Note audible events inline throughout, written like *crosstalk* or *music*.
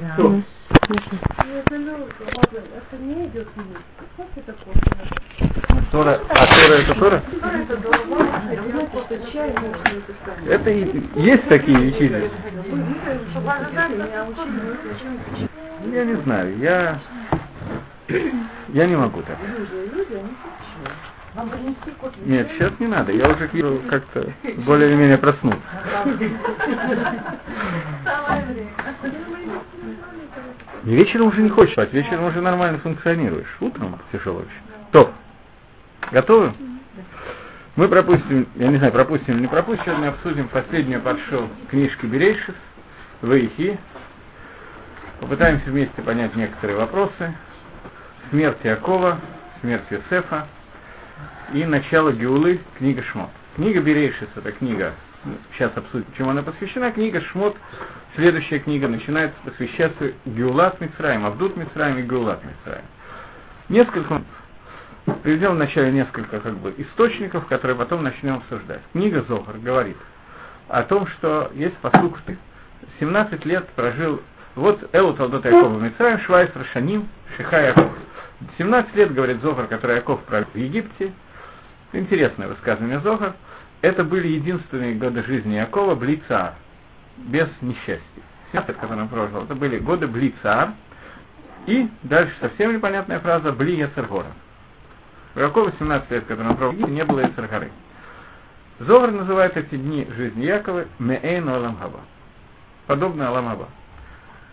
Да. То. Это не идет вниз. Как это косвенно? Тора, а Тора это Тора? Это голова, вы знаете, что чай можно это и есть такие учители. Я не знаю, я я не могу так. Вам принести кофе? Нет, сейчас не надо. Я уже как-то более или менее проснулся. Вечером уже не хочешь спать, вечером уже нормально функционируешь. Утром тяжело очень. Топ. Готовы? Мы пропустим, я не знаю, пропустим или не пропустим, сегодня обсудим последнюю подшел книжки Берейшис, Ваихи. Попытаемся вместе понять некоторые вопросы. Смерть Якова, смерть Юсефа и начало Геулы, книга Шмот. Книга Берейшис, это книга, сейчас обсудим, чему она посвящена. Книга Шмот, следующая книга, начинается посвящаться Геулат Мицраем, Авдут Мицраем и Геулат Мицраем. Несколько приведем вначале несколько как бы источников, которые потом начнем обсуждать. Книга Зохар говорит о том, что есть посук 17 лет прожил вот Эу Талдот Якова Мицраем, Швайс Рашаним, Шиха Яков. 17 лет, говорит Зохар, который Яков правил в Египте. Интересное высказывание Зохар. Это были единственные годы жизни Якова Блицаар, без несчастья. 17 который он прожил, это были годы Блицаар. И дальше совсем непонятная фраза Бли Яцергора. Якова 17 лет, который он прожил не было Яцергоры. Зохар называет эти дни жизни Якова Меэйн Аламхаба. Подобно Аламаба.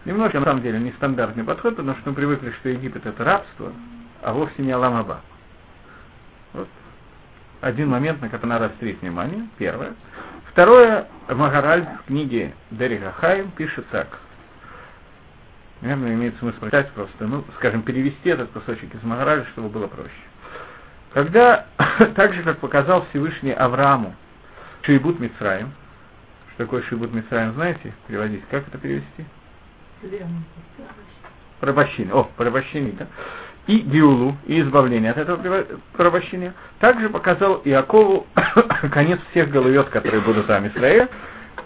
Немножко, на самом деле, нестандартный подход, потому что мы привыкли, что Египет это рабство, а вовсе не Аламаба. Вот. Один момент, на который надо острить внимание. Первое. Второе, Магараль в книге Дерига Хайм пишет так. Наверное, имеет смысл прочитать просто, ну, скажем, перевести этот кусочек из Магараля, чтобы было проще. Когда, *coughs* так же, как показал Всевышний Аврааму Шейбут Мицраем, что такое Шейбут Мицраем, знаете, переводить, как это перевести? Порабощение. О, порабощение, да. И Гиулу, и избавление от этого порабощения. Также показал Иакову *coughs* конец всех головет, которые будут там Израиля.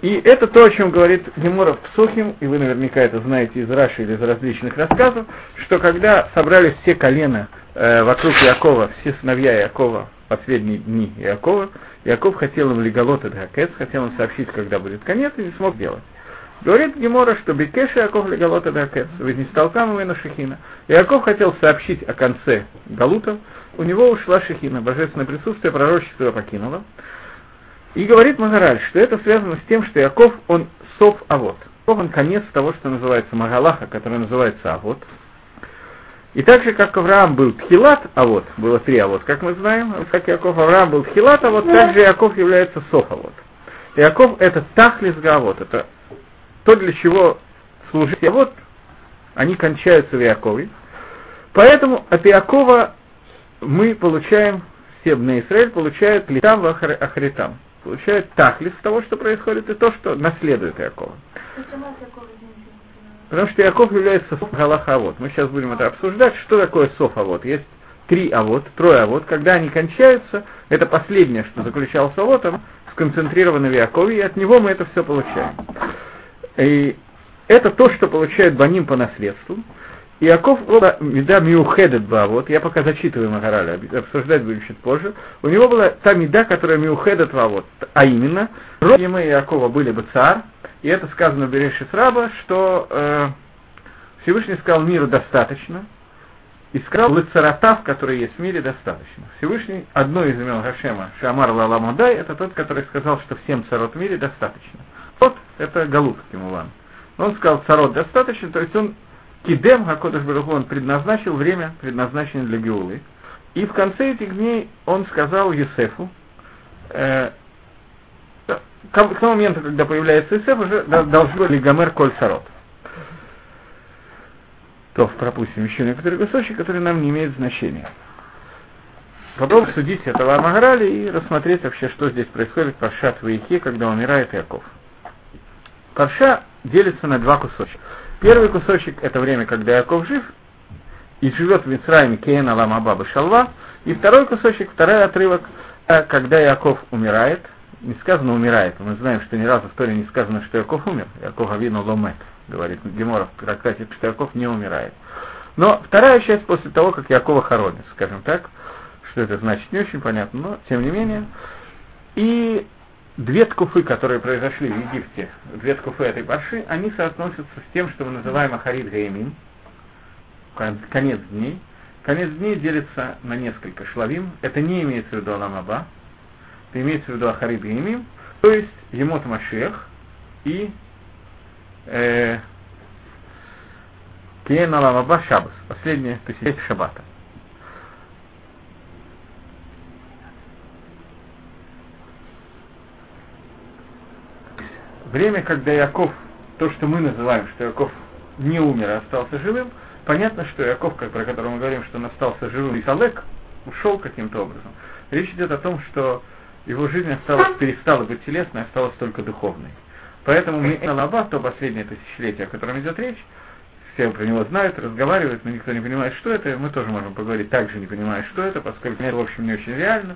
И это то, о чем говорит Гемора Псухим, и вы наверняка это знаете из Раши или из различных рассказов, что когда собрались все колена э, вокруг Якова, все сыновья Якова, последние дни Якова, Яков хотел им леголот и хотел им сообщить, когда будет конец, и не смог делать. Говорит Гемора, что Бекеши Яков Легалота Дакец, вознестолкам и на Шехина. Яков хотел сообщить о конце Галутов, у него ушла Шехина, божественное присутствие, пророчество покинуло. И говорит Магараль, что это связано с тем, что Яков, он сов Авод. Яков, он конец того, что называется Магалаха, который называется Авод. И так же, как Авраам был Тхилат Авод, было три Авод, как мы знаем, как Яков Авраам был Тхилат Авод, так же Яков является Сов Авод. Яков это Тахлис Гавод, это то, для чего служить, а вот они кончаются в Иакове. Поэтому от Иакова мы получаем, все на Израиль получают летам в Ахритам, получают тахлис того, что происходит, и то, что наследует Иакова. Потому что Иаков является Галахавод. Мы сейчас будем это обсуждать, что такое Софавод. Есть три авод, трое авод. Когда они кончаются, это последнее, что заключался авод, сконцентрировано в Иакове, и от него мы это все получаем. И это то, что получает Баним по наследству. Иаков была меда миухедет вот я пока зачитываю Магараля, обсуждать будем чуть позже. У него была та меда, которая миухедет вот, а именно, родимы Иакова были бы царь, и это сказано в Берешит Раба, что э, Всевышний сказал миру достаточно, и сказал Лыцаратав, который есть в мире, достаточно. Всевышний, одно из имен Хашема, Шамар Лаламудай, это тот, который сказал, что всем царот в мире достаточно. Тот это Галут Кимулан. Он сказал, царот достаточно, то есть он Кидем Хакодыш Баруху, он предназначил время, предназначенное для Геулы. И в конце этих дней он сказал Юсефу, э, к, тому моменту, когда появляется Юсеф, уже должен быть Гомер Коль Сарот. То пропустим еще некоторые кусочки, которые нам не имеют значения. Попробуем судить этого Амаграли и рассмотреть вообще, что здесь происходит по Шат Ваихе, когда умирает Яков. Парша делится на два кусочка. Первый кусочек это время, когда Яков жив, и живет в Мицраиме Кейна Ламабаба Шалва. И второй кусочек, второй отрывок, э, когда Яков умирает, не сказано умирает. Мы знаем, что ни разу в истории не сказано, что Яков умер. Яков Авину Ломет, говорит Геморов, трактате, что Яков не умирает. Но вторая часть после того, как Якова хоронит, скажем так, что это значит, не очень понятно, но тем не менее. И две ткуфы, которые произошли в Египте, две ткуфы этой парши, они соотносятся с тем, что мы называем Ахарид Гаимин, конец дней. Конец дней делится на несколько шлавим. Это не имеется в виду Аламаба, это имеется в виду Ахарид Гаимим, то есть Емот Машех и э, Киен Аламаба Шабас, последнее тысячелетие Шабата. Время, когда Яков, то, что мы называем, что Яков не умер, а остался живым, понятно, что Яков, как, про которого мы говорим, что он остался живым, и Салек ушел каким-то образом. Речь идет о том, что его жизнь осталась, перестала быть телесной, осталась только духовной. Поэтому мы Лаба, то последнее тысячелетие, о котором идет речь, все про него знают, разговаривают, но никто не понимает, что это, мы тоже можем поговорить, также не понимая, что это, поскольку это, в общем, не очень реально.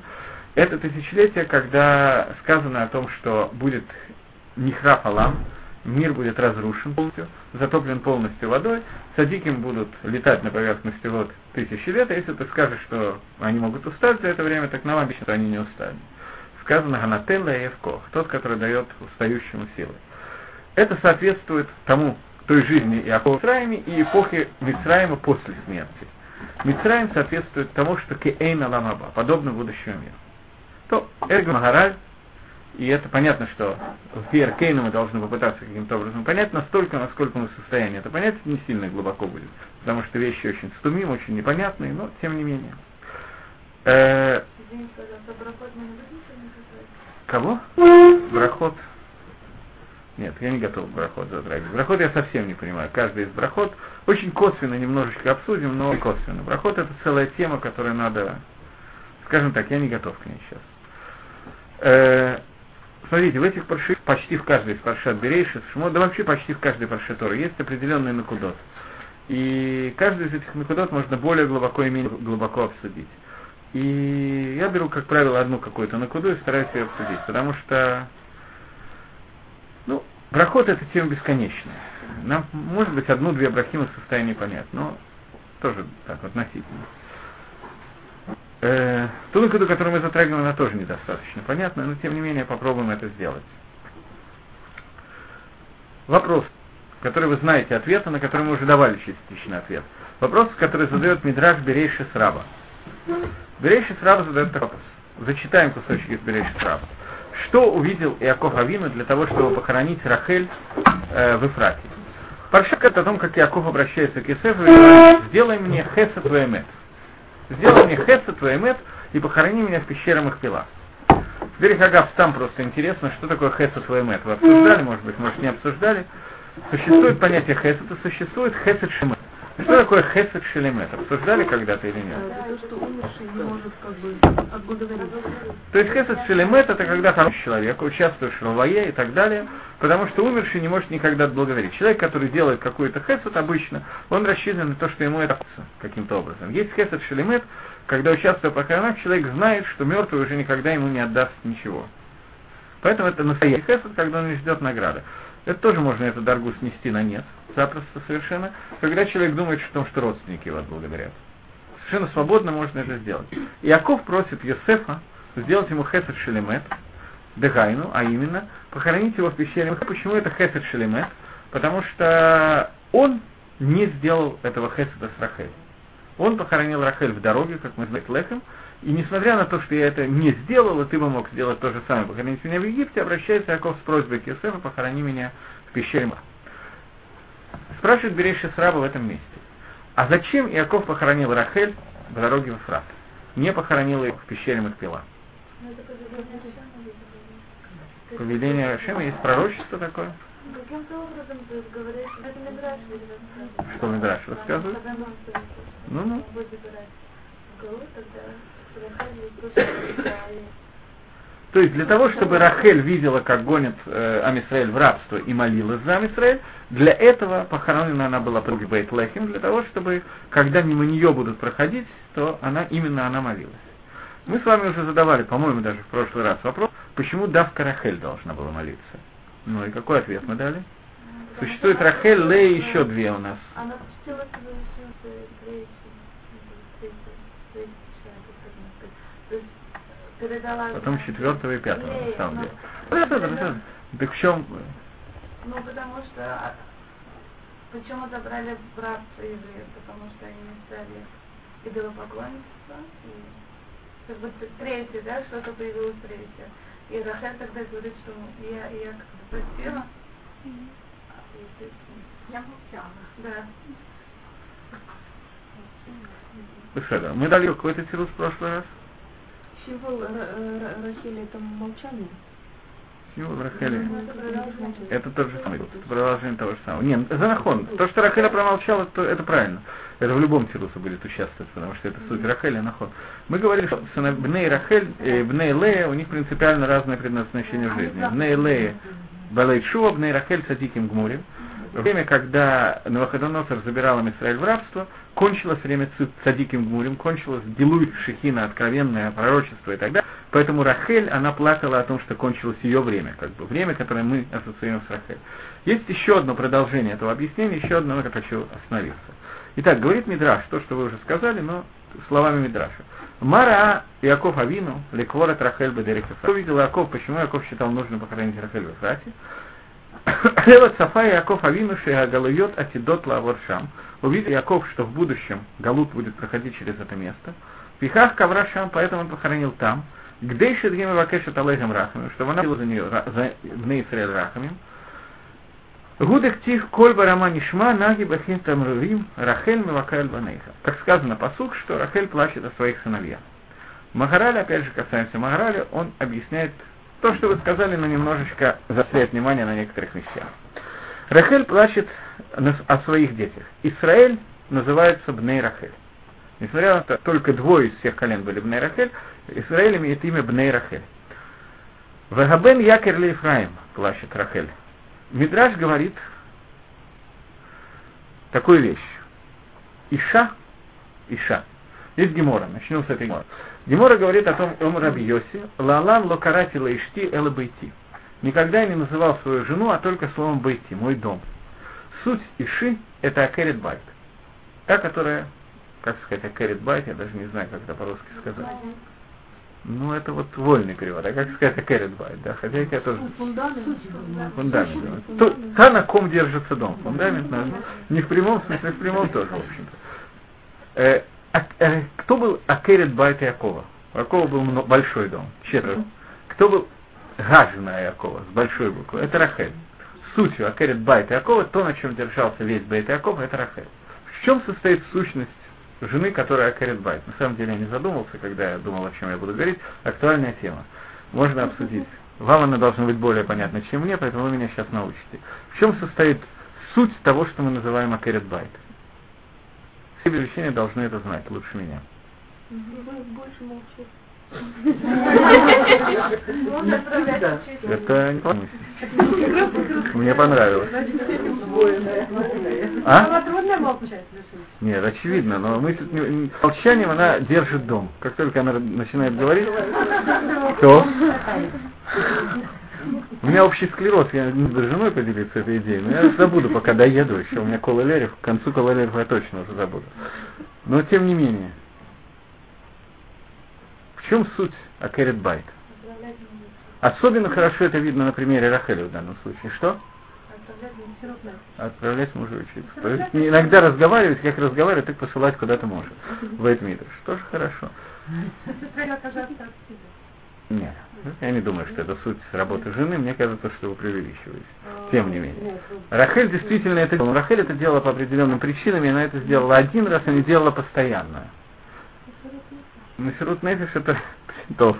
Это тысячелетие, когда сказано о том, что будет Нихраф Алам, мир будет разрушен полностью, затоплен полностью водой, садиким будут летать на поверхности вод тысячи лет, а если ты скажешь, что они могут устать за это время, так нам обещают, что они не устали. Сказано Ганателла и Евкох, тот, который дает устающему силы. Это соответствует тому, той жизни Иакова Мицраиме и эпохи Мицраима после смерти. Мицраим соответствует тому, что Кеэйна Ламаба, подобно будущему миру. То Эрго Магараль и это понятно, что в Кейну мы должны попытаться каким-то образом понять настолько, насколько мы в состоянии это понять, не сильно глубоко будет. Потому что вещи очень стумим, очень непонятные, но тем не менее. Э, Кого? Брахот. Нет, я не готов брахот затрагивать. Брахот я совсем не понимаю. Каждый из брахот очень косвенно немножечко обсудим, но косвенно. Брахот это целая тема, которая надо, скажем так, я не готов к ней сейчас. Э, Смотрите, в этих парши, почти в каждой из паршат Берейшит, да вообще почти в каждой парше Торы есть определенный накудот. И каждый из этих накудот можно более глубоко и менее глубоко обсудить. И я беру, как правило, одну какую-то накуду и стараюсь ее обсудить, потому что, ну, проход это тема бесконечная. Нам, может быть, одну-две брахимы в состоянии понять, но тоже так относительно. Э, ту которую мы затрагиваем, она тоже недостаточно понятна, но тем не менее попробуем это сделать. Вопрос, который вы знаете ответа, на который мы уже давали частичный ответ. Вопрос, который задает Мидраш Берейши Сраба. Берейши Сраба задает вопрос. Зачитаем кусочек из Берейши Сраба. Что увидел Иаков Авину для того, чтобы похоронить Рахель э, в Ифрате? Паршак это о том, как Иаков обращается к Исефу и говорит, сделай мне хесед вэмет сделай мне хесед твоемет и похорони меня в пещере Махпила. Теперь, Хагав, там просто интересно, что такое хесед твоемет. Вы обсуждали, может быть, может не обсуждали. Существует понятие хесед, и существует хесед шемет. Что такое хесед шелемет? Обсуждали когда-то или нет? То, есть хесед шелемет это когда хороший человек участвует в шалвае и так далее, потому что умерший не может никогда отблагодарить. Человек, который делает какую-то хесед обычно, он рассчитан на то, что ему это каким-то образом. Есть хесед шелемет, когда участвуя в похоронах, человек знает, что мертвый уже никогда ему не отдаст ничего. Поэтому это настоящий хесед, когда он не ждет награды. Это тоже можно эту дорогу снести на нет, запросто совершенно, когда человек думает о том, что родственники его отблагодарят. Совершенно свободно можно это сделать. Иаков просит Йосефа сделать ему хесед шелемет, дегайну, а именно похоронить его в пещере. Почему это хесед шелемет? Потому что он не сделал этого хеседа с Рахель. Он похоронил Рахель в дороге, как мы знаем, Лехем, и несмотря на то, что я это не сделал, и ты бы мог сделать то же самое, похоронить меня в Египте, обращается Яков с просьбой к Иосифу, похорони меня в пещере Спрашивает Береши Сраба в этом месте. А зачем Иаков похоронил Рахель в дороге в Ефрат? Не похоронил ее в пещере Макпила. Поведение Рашема есть пророчество такое? Каким-то образом ты говоришь, это Мидраш Что Мидраш рассказывает? Ну, ну. *coughs* То есть для того, чтобы Рахель видела, как гонит э, Амисраэль в рабство и молилась за Амисраэль, для этого похоронена она была под Бейт Лехим, для того, чтобы, когда мимо нее будут проходить, то она именно она молилась. Мы с вами уже задавали, по-моему, даже в прошлый раз вопрос, почему Давка Рахель должна была молиться? Ну и какой ответ мы дали? Существует Рахель, Лея еще две у нас. Она спустилась в третий, третий, то есть передала... Потом четвертого и пятого, на самом деле. Ну, это, это, это. Так в чем? Ну, потому что... а, Почему забрали в рабство евреев? Потому что они стали идолопоклонничество. И как бы третье, да, что-то появилось третье. И Рахель тогда говорит, что я, я как-то простила. И, то есть, Я молчала. Да. Беседа. Мы дали какой-то тирус в прошлый раз? Символ Ра- Ра- Рахели это молчание. Символ Рахели. Это продолжение. Это тот же самый, это продолжение того же самого. Нет, это нахон. То, что Рахеля промолчала, то это правильно. Это в любом тирусе будет участвовать, потому что это суть Рахеля нахон. Мы говорили, что Бней Рахель, э, Бней Лея, у них принципиально разное предназначение в жизни. Бней Лея Балей Шува, Бней Рахель Садиким Гмурим. Время, когда Навуходоносор забирал им Израиль в рабство, кончилось время Садиким Гмурим, кончилось Делуй Шехина, откровенное пророчество и так далее. Поэтому Рахель, она плакала о том, что кончилось ее время, как бы время, которое мы ассоциируем с Рахель. Есть еще одно продолжение этого объяснения, еще одно, на котором хочу остановиться. Итак, говорит Мидраш, то, что вы уже сказали, но словами Мидраша. Мара Иаков Авину, Лекворат Рахель Бедерика. Кто видел Иаков, почему Иаков считал нужным похоронить Рахель в Ефрате? Леват Сафа Яков Авину Шеагалуйот Атидот Лаворшам. Увидел Яков, что в будущем Галут будет проходить через это место. Пихах Каврашам, поэтому он похоронил там. Где еще Дгим Вакешет Алейхам Рахамим, чтобы она была за нее, за Исраэль Рахамим. Гудек тих коль барама наги бахин тамрувим Рахель мивакаль банейха. Как сказано посук, что Рахель плачет о своих сыновьях. Магараль, опять же, касаемся Магараля, он объясняет то, что вы сказали, но немножечко заостряет внимание на некоторых вещах. Рахель плачет о своих детях. Израиль называется Бней Рахель. Несмотря на то, только двое из всех колен были Бней Рахель, Израиль имеет имя Бней Рахель. Вагабен Якер Ли Ефраим, плачет Рахель. Мидраш говорит такую вещь. Иша, Иша. Есть Гемора, начнем с этой Гемора. Гемора говорит о том, אמר רבי יוסי, לעולם לא קראתי לאשתי אלא ביתי. Никогда я не называл свою жену, а только словом ביתי, мой дом. Суть אישה – это עקרת בית. Та, которая, как сказать, עקרת בית, я даже не знаю, как это по-русски сказать. Ну, это вот вольный перевод, а как сказать עקרת בית, да, хотя я тоже Фундамент. фундамент. да. То- та, на ком держится дом. Фундамент, на- не в прямом смысле, в прямом тоже, в общем-то. Э, а- э, кто был עקרת בית Якова? У Якова был большой дом, четверо. Кто был жена Якова с большой буквы? Это Рахель. Сутью עקרת בית Якова, то, на чем держался весь בית Якова, это Рахель. В чем состоит сущность жены, которая עקרת בית? На самом деле я не задумался, когда я думал, о чем я буду говорить. Актуальная тема. Можно обсудить. Вам она должна быть более понятна, чем мне, поэтому вы меня сейчас научите. В чем состоит суть того, что мы называем Акерет Байт? Все величины должны это знать лучше меня. Больше молчите. Это не. Мне понравилось. А? Нет, очевидно, но мы не- молчанием она держит дом. Как только она начинает говорить, то у меня общий склероз, я не с женой поделиться этой идеей, но я забуду, пока доеду еще. У меня кола лерев, к концу кола лерев я точно уже забуду. Но тем не менее, в чем суть Акерет Байт? Особенно хорошо это видно на примере Рахели в данном случае. Что? Отправлять мужа. Учиться. То есть иногда разговаривать, как разговаривать, так посылать куда ты можешь. В Эйтмидрш. Тоже хорошо. Нет, я не думаю, что это суть работы жены. Мне кажется, что вы преувеличиваете. Тем не менее. Рахель действительно это делала. Рахель это делала по определенным причинам, и она это сделала один раз, а не делала постоянно. Масирут Нефиш это то.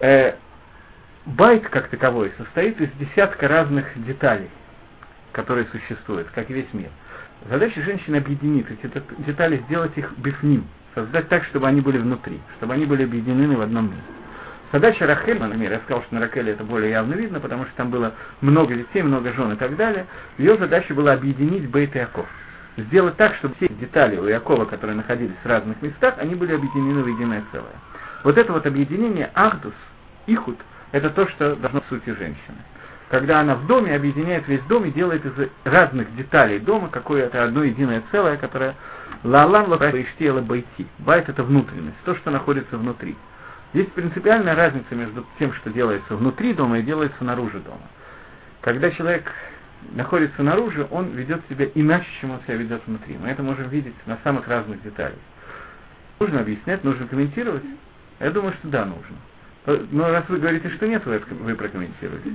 Э, байт как таковой состоит из десятка разных деталей, которые существуют, как и весь мир. Задача женщины объединить эти дет- детали, сделать их бифним, создать так, чтобы они были внутри, чтобы они были объединены в одном месте. Задача Рахель, например, я сказал, что на Рахеле это более явно видно, потому что там было много детей, много жен и так далее. Ее задача была объединить Бейт и Яков. Сделать так, чтобы все детали у Якова, которые находились в разных местах, они были объединены в единое целое. Вот это вот объединение Ахдус, Ихуд, это то, что должно в сути женщины. Когда она в доме объединяет весь дом и делает из разных деталей дома какое-то одно единое целое, которое лалан лапаиштела байти. Байт это внутренность, то, что находится внутри. Есть принципиальная разница между тем, что делается внутри дома и делается наружу дома. Когда человек находится наружу, он ведет себя иначе, чем он себя ведет внутри. Мы это можем видеть на самых разных деталях. Нужно объяснять, нужно комментировать? Я думаю, что да, нужно. Но раз вы говорите, что нет, вы, вы прокомментируете.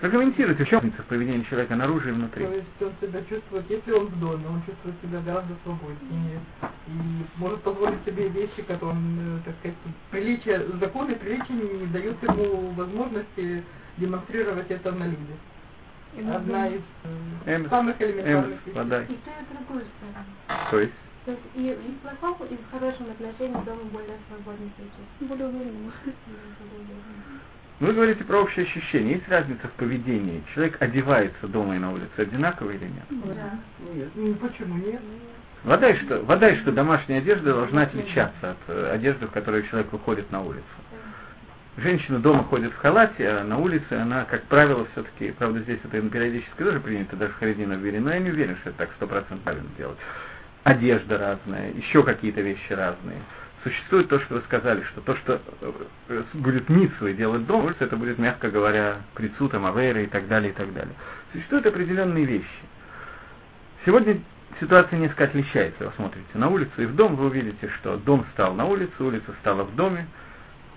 Прокомментируйте, в чем разница в поведении человека наружу и внутри. То есть он себя чувствует, если он в доме, он чувствует себя гораздо свободнее и может позволить себе вещи, которые э, так сказать, приличия, законы приличия не дают ему возможности демонстрировать это на людях. Одна из Эмс, самых элементарных Эмс, вещей. подай. И то, и другую сторону. То есть, То есть и, и в плохом, и в хорошем отношении дома более свободный сейчас. Более уверенный. вы говорите про общее ощущение. Есть разница в поведении? Человек одевается дома и на улице одинаково или нет? Да. Нет, ну почему нет? Вода, что, вода, что домашняя одежда должна отличаться от э, одежды, в которой человек выходит на улицу. Женщина дома ходит в халате, а на улице она, как правило, все-таки, правда, здесь это периодически тоже принято, даже в Харидина уверен, но я не уверен, что это так стопроцентно правильно делать. Одежда разная, еще какие-то вещи разные. Существует то, что вы сказали, что то, что э, будет митсвой делать дома, это будет, мягко говоря, прицу, там, авейры и так далее, и так далее. Существуют определенные вещи. Сегодня ситуация несколько отличается. Вы смотрите на улицу и в дом, вы увидите, что дом стал на улице, улица стала в доме,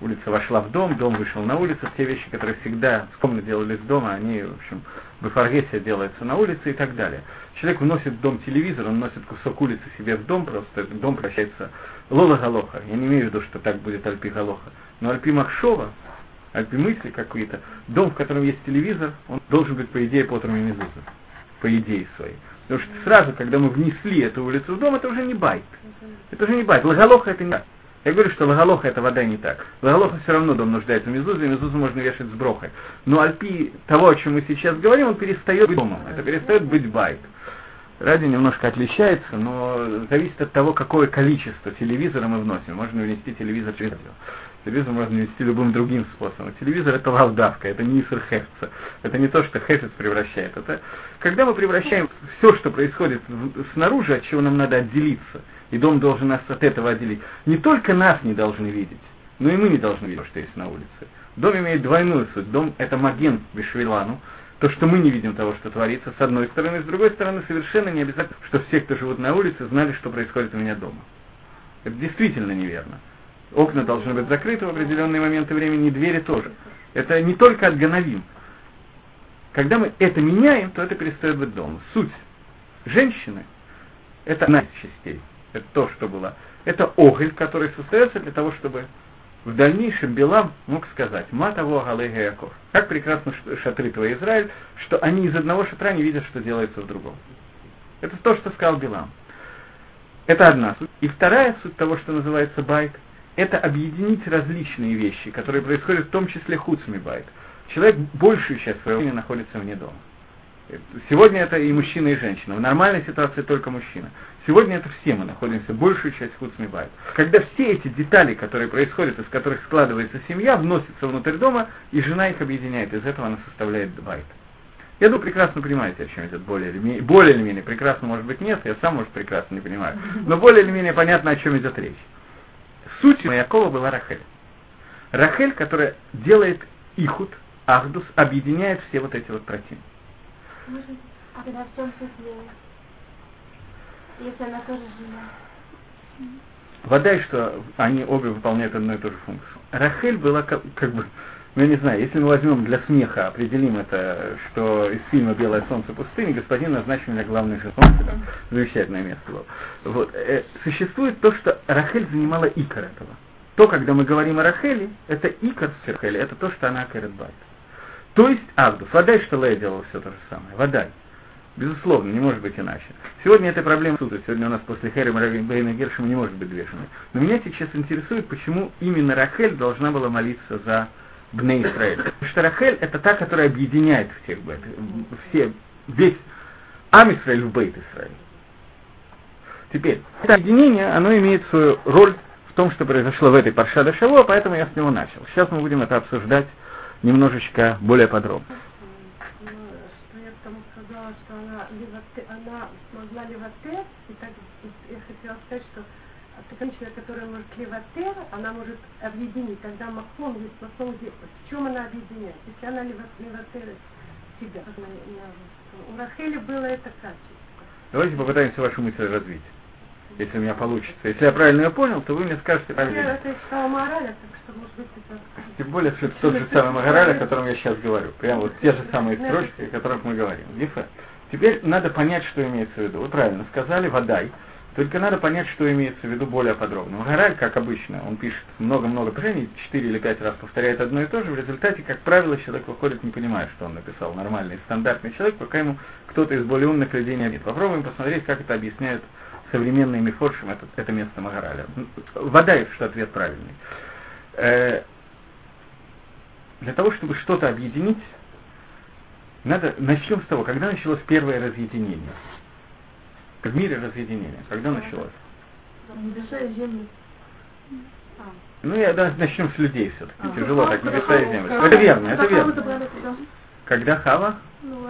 улица вошла в дом, дом вышел на улицу, все вещи, которые всегда скромно делались дома, они, в общем, в Эфаргесе делаются на улице и так далее. Человек вносит в дом телевизор, он носит кусок улицы себе в дом, просто дом превращается Лола Галоха. Я не имею в виду, что так будет Альпи Галоха. Но Альпи Махшова, על פי мысли какие-то, дом, в котором есть телевизор, он должен быть, по идее, פטור ממזוזה. По идее своей. Потому что сразу, когда мы внесли эту улицу в дом, это уже не בית. Это уже не בית. להלכה это не בית. Я говорю, что להלכה это ודאי не так. להלכה все равно дом нуждается в мезузе, и мезузу можно вешать с брохой. Но על פי того, о чем мы сейчас говорим, он перестает быть домом. Это перестает быть בית. Радио немножко отличается, но зависит от того, какое количество телевизора мы вносим. Можно внести телевизор через радио. Телевизор можно внести любым другим способом. Телевизор это лавдавка, это не иср хефца. Это не то, что хефец превращает. Это когда мы превращаем все, что происходит снаружи, от чего нам надо отделиться, и дом должен нас от этого отделить. Не только нас не должны видеть, но и мы не должны видеть, что есть на улице. Дом имеет двойную суть. Дом это маген Бешвилану, то, что мы не видим того, что творится, с одной стороны, с другой стороны, совершенно не обязательно, что все, кто живут на улице, знали, что происходит у меня дома. Это действительно неверно. Окна должны быть закрыты в определенные моменты времени, и двери тоже. Это не только от Ганавим. Когда мы это меняем, то это перестает быть домом. Суть женщины – это одна из частей. Это то, что было. Это оголь, который создается для того, чтобы в дальнейшем Билам мог сказать «Матаво Галега Яков». Как прекрасно шатры твои Израиль, что они из одного шатра не видят, что делается в другом. Это то, что сказал Билам. Это одна суть. И вторая суть того, что называется בית, это объединить различные вещи, которые происходят в том числе חוץ מבית. Человек большую часть своего времени находится вне дома. Сегодня это и мужчина, и женщина. В нормальной ситуации только мужчина. Сегодня это все мы находимся, большую часть חוץ מבית. Когда все эти детали, которые происходят, из которых складывается семья, вносятся внутрь дома, и жена их объединяет, из этого она составляет בית. Я думаю, прекрасно понимаете, о чем идет более или менее. Более или менее прекрасно, может быть, нет, я сам, может, прекрасно не понимаю. Но более или менее понятно, о чем идет речь. Суть Якова была Рахель. Рахель, которая делает ихут, ахдус, объединяет все вот эти вот противники. А тогда в чем Леи? Если она тоже жена. Вода, что они обе выполняют одну и ту же функцию. Рахель была как, как бы, ну я не знаю, если мы возьмем для смеха, определим это, что из фильма «Белое солнце пустыни» господин назначен для главной жены. Замечательное место было. Вот. Э, существует то, что Рахель занимала икор этого. То, когда мы говорим о Рахеле, это икор Рахели, это то, что она Керетбайт. То есть Авдус. Водай, что Лея делала все то же самое. Водай. Безусловно, не может быть иначе. Сегодня эта проблема суда. Сегодня у нас после Хэрема Бейна Гершема не может быть две. Но меня сейчас интересует, почему именно Рахель должна была молиться за Бней Исраэль. Потому что Рахель это та, которая объединяет всех бет, все, весь Ам Исраэль в Бейт Исраэль. Теперь, это объединение, оно имеет свою роль в том, что произошло в этой Паршада Шаво, поэтому я с него начал. Сейчас мы будем это обсуждать немножечко более подробно. Она, смогла левотер, и так я хотела сказать, что женщина, которая может левотер, она может объединить. Тогда махом есть махон, в чем она объединяет? Если она левотер себя. У Рахели было это качество. Давайте попытаемся вашу мысль развить если у меня получится. Если я правильно ее понял, то вы мне скажете правильно. Это... Тем более, что это тот же самый Мораль, о котором я сейчас говорю. Прямо вот те же самые строчки, о которых мы говорим. Дифе. Теперь надо понять, что имеется в виду. Вы правильно сказали, водай. Только надо понять, что имеется в виду более подробно. Магараль, как обычно, он пишет много-много предложений, четыре или пять раз повторяет одно и то же. В результате, как правило, человек выходит, не понимая, что он написал. Нормальный, стандартный человек, пока ему кто-то из более умных людей не объяснит. Попробуем посмотреть, как это объясняют современные мифоршим, это, это место Магараля. Вода, что ответ правильный. Э, для того, чтобы что-то объединить, надо начнем с того, когда началось первое разъединение. В мире разъединение. Когда началось? Небеса и земли. Ну, я да, начнем с людей все-таки. А, Тяжело так, небеса и земли. Это верно, это верно. Когда Хава? Ну.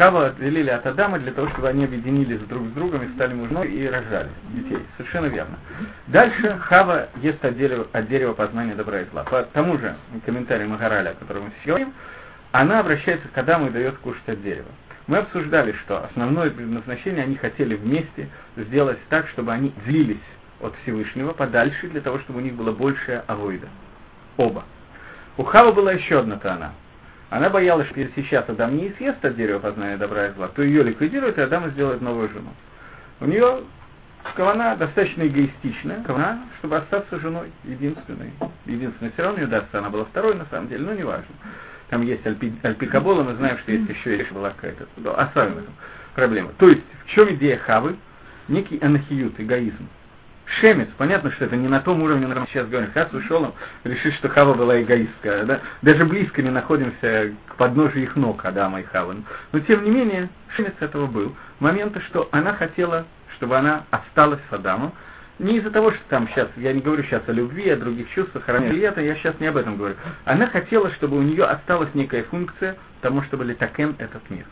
Хава отделили от Адама для того, чтобы они объединились друг с другом и стали мужной и рожали детей. Совершенно верно. Дальше Хава ест от дерева, от дерева познания добра и зла. По тому же комментарию Магараля, о котором мы сейчас она обращается к Адаму и дает кушать от дерева. Мы обсуждали, что основное предназначение они хотели вместе сделать так, чтобы они длились от Всевышнего подальше, для того, чтобы у них было большее авойда. Оба. У Хава была еще одна тона. Она боялась, что если сейчас Адам не съест от дерева познания добра и зла, то ее ликвидируют, и Адам сделает новую жену. У нее Кавана достаточно эгоистичная, Кавана, чтобы остаться женой единственной. Единственной, все равно не удастся, она была второй на самом деле, но не важно. Там есть альпи, альпикабола, мы знаем, что есть еще есть была какая-то. Это. Проблема. То есть, в чем идея Хавы? Некий анахиют, эгоизм. Шемец, понятно, что это не на том уровне, на котором сейчас говорим. Хас ушел, решит, что Хава была эгоистка. Да? Даже близко не находимся к подножию их ног Адама и Хавы. Но тем не менее, Шемец этого был. Моменты, что она хотела, чтобы она осталась с Адамом. Не из-за того, что там сейчас, я не говорю сейчас о любви, о других чувствах, о это, я сейчас не об этом говорю. Она хотела, чтобы у нее осталась некая функция тому, чтобы летакен этот мир.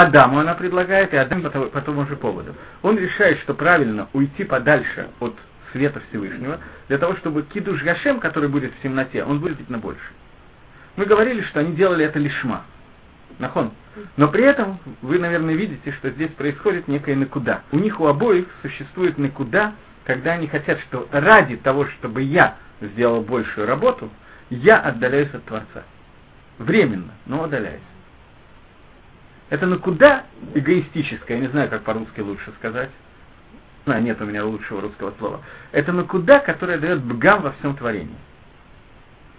Адаму она предлагает, и Адам по, по тому же поводу. Он решает, что правильно уйти подальше от света Всевышнего, для того, чтобы кидуш Гашем, который будет в темноте, он будет на больше. Мы говорили, что они делали это лишма. Нахон. Но при этом вы, наверное, видите, что здесь происходит некое накуда. У них у обоих существует накуда, когда они хотят, что ради того, чтобы я сделал большую работу, я отдаляюсь от Творца. Временно, но отдаляюсь. Это на куда эгоистическое, я не знаю, как по-русски лучше сказать. А, нет у меня лучшего русского слова. Это на куда, которое дает бгам во всем творении.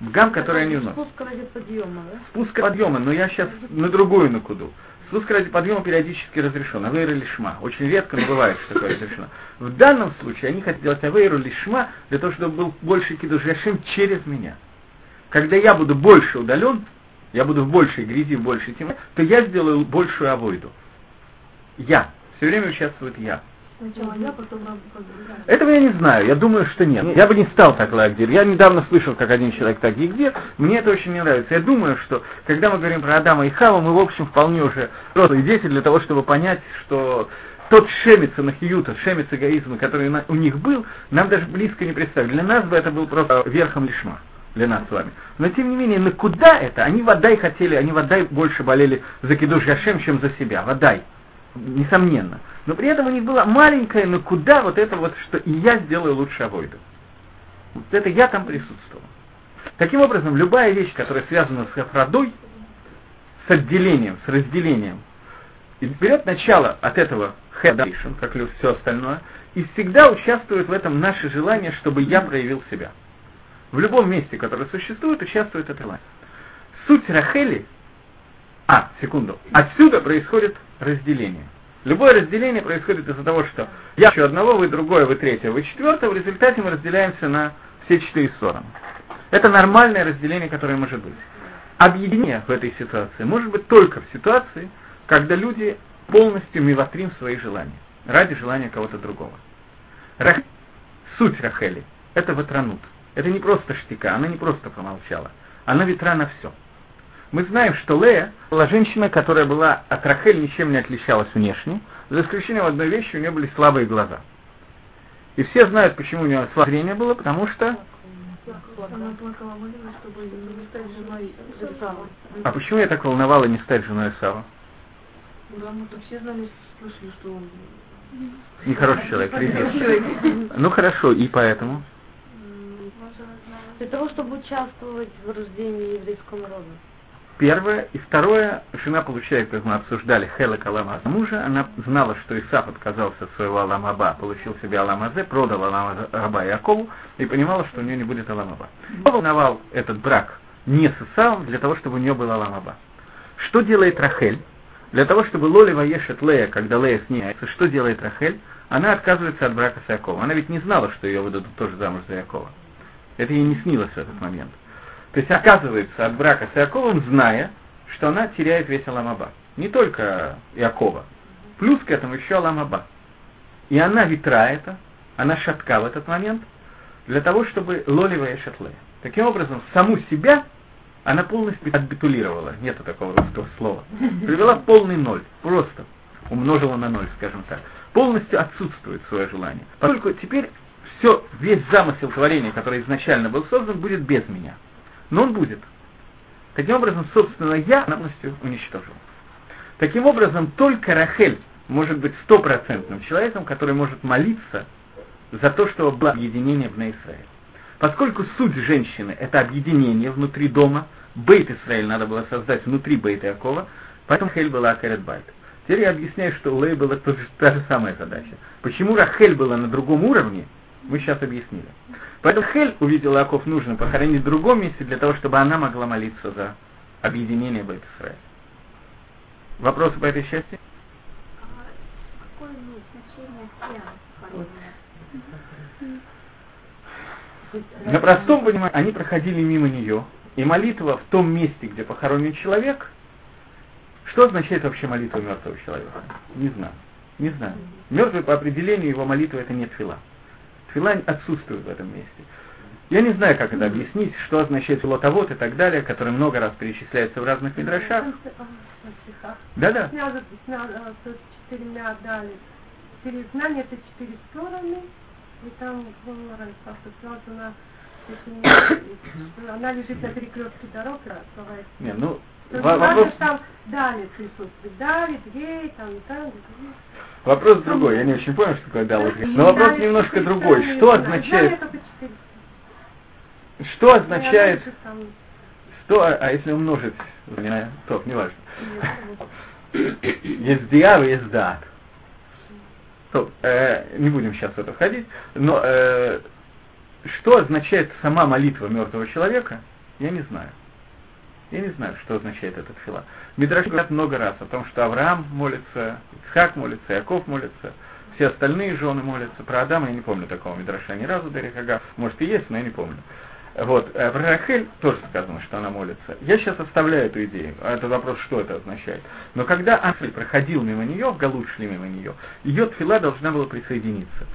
Бгам, который они вносят. Спуск ради подъема, да? Спуск подъема, но я сейчас на другую накуду. Спуск ради подъема периодически разрешен. Авейра лишма. Очень редко, но бывает, что такое разрешено. В данном случае они хотят делать авейру лишма для того, чтобы был больше кидуш через меня. Когда я буду больше удален, я буду в большей грязи, в большей тьме, то я сделаю большую авойду. Я. Все время участвует я. Этого я не знаю, я думаю, что нет. Я бы не стал так лагдир. Я недавно слышал, как один человек так где. Мне это очень не нравится. Я думаю, что когда мы говорим про Адама и Хава, мы, в общем, вполне уже взрослые дети для того, чтобы понять, что тот шемец нахиюта, шемец эгоизма, который у них был, нам даже близко не представили. Для нас бы это был просто верхом лишма для нас с вами. Но тем не менее, на куда это? Они водай хотели, они водай больше болели за Кидуш Гашем, чем за себя. Водай. Несомненно. Но при этом у них была маленькая, но куда вот это вот, что и я сделаю лучше авойду. Вот это я там присутствовал. Таким образом, любая вещь, которая связана с Афродой, с отделением, с разделением, и берет начало от этого хедайшн, как все остальное, и всегда участвует в этом наше желание, чтобы я проявил себя. В любом месте, которое существует, участвует это желание. Суть Рахели, а, секунду, отсюда происходит разделение. Любое разделение происходит из-за того, что я еще одного, вы другое, вы третье, вы четвертое, в результате мы разделяемся на все четыре стороны. Это нормальное разделение, которое может быть. Объединение в этой ситуации может быть только в ситуации, когда люди полностью миватрим свои желания, ради желания кого-то другого. суть Рахели – это ватранут. Это не просто штика, она не просто промолчала. Она ветра на все. Мы знаем, что Лея была женщина, которая была от Рахель ничем не отличалась внешне, за исключением одной вещи, у нее были слабые глаза. И все знают, почему у нее слабое зрение было, потому что... Она плакала, молилась, чтобы не стать женой Исава. А почему я так волновала не стать женой Исава? Потому что все знали, слышали, что он Нехороший человек, кредит. Ну хорошо, и поэтому? Для того, чтобы участвовать в рождении еврейского народа. Первое. И второе, жена получает, как мы обсуждали, Хелек Алама мужа, она знала, что Исаф отказался от своего Аламаба, получил себе Аламазе, продал Аламаба Якову и понимала, что у нее не будет Аламаба. Он волновал этот брак не с Исавом, для того, чтобы у нее был Аламаба. Что делает Рахель? Для того, чтобы Лоли воешет Лея, когда Лея снимается, что делает Рахель? Она отказывается от брака с Яковом. Она ведь не знала, что ее выдадут тоже замуж за Якова. Это ей не снилось в этот момент. То есть оказывается от брака с Яковом, зная, что она теряет весь Аламаба. Не только Якова. Плюс к этому еще Аламаба. И она ветра это, она шатка в этот момент, для того, чтобы лолевая шатлея. Таким образом, саму себя она полностью отбитулировала, нету такого русского слова, привела полный ноль, просто умножила на ноль, скажем так. Полностью отсутствует свое желание. Поскольку теперь все, весь замысел творения, который изначально был создан, будет без меня. Но он будет. Таким образом, собственно, я полностью уничтожил. Таким образом, только Рахель может быть стопроцентным человеком, который может молиться за то, чтобы было объединение в Израиле. Поскольку суть женщины – это объединение внутри дома, Бейт Исраиль надо было создать внутри Бейта Якова, поэтому Хель была Акерет Байт. Теперь я объясняю, что у Лей была та же, та же самая задача. Почему Рахель была на другом уровне, мы сейчас объяснили. Поэтому Хель увидела Яков нужно похоронить в другом месте, для того, чтобы она могла молиться за объединение Бейт Исраиль. Вопросы по этой части? А пьян? На простом понимании, они проходили мимо нее, и молитва в том месте, где похоронен человек, что означает вообще молитва мертвого человека? Не знаю. Не знаю. Мертвый по определению его молитва это не тфила. Тфила отсутствует в этом месте. Я не знаю, как это объяснить, что означает филотовод и так далее, который много раз перечисляется в разных мидрашах. Да-да. четырьмя дали. Четыре знания это четыре стороны, и там говорит, что она, если она лежит на перекрестке дорог, бывает. Не, ну, То вопрос, там дали присутствует, дали, дверь, там, там, вопрос другой. Я не очень понял, что такое дал Но вопрос немножко другой. Что означает, что означает, что, а а если умножить, топ, неважно. Есть диав и есть. Стоп, э, не будем сейчас в это входить, но э, что означает сама молитва мертвого человека, я не знаю. Я не знаю, что означает этот фила. Мидраш говорят много раз о том, что Авраам молится, Ицхак молится, Яков молится, все остальные жены молятся. Про Адама я не помню такого Мидраша ни разу, Дарихага. Может и есть, но я не помню. Вот. Э, Про Рахель тоже сказано, что она молится. Я сейчас оставляю эту идею. А Это вопрос, что это означает. Но когда Анфель проходил мимо нее, Галут шли мимо нее, ее тфила должна была присоединиться.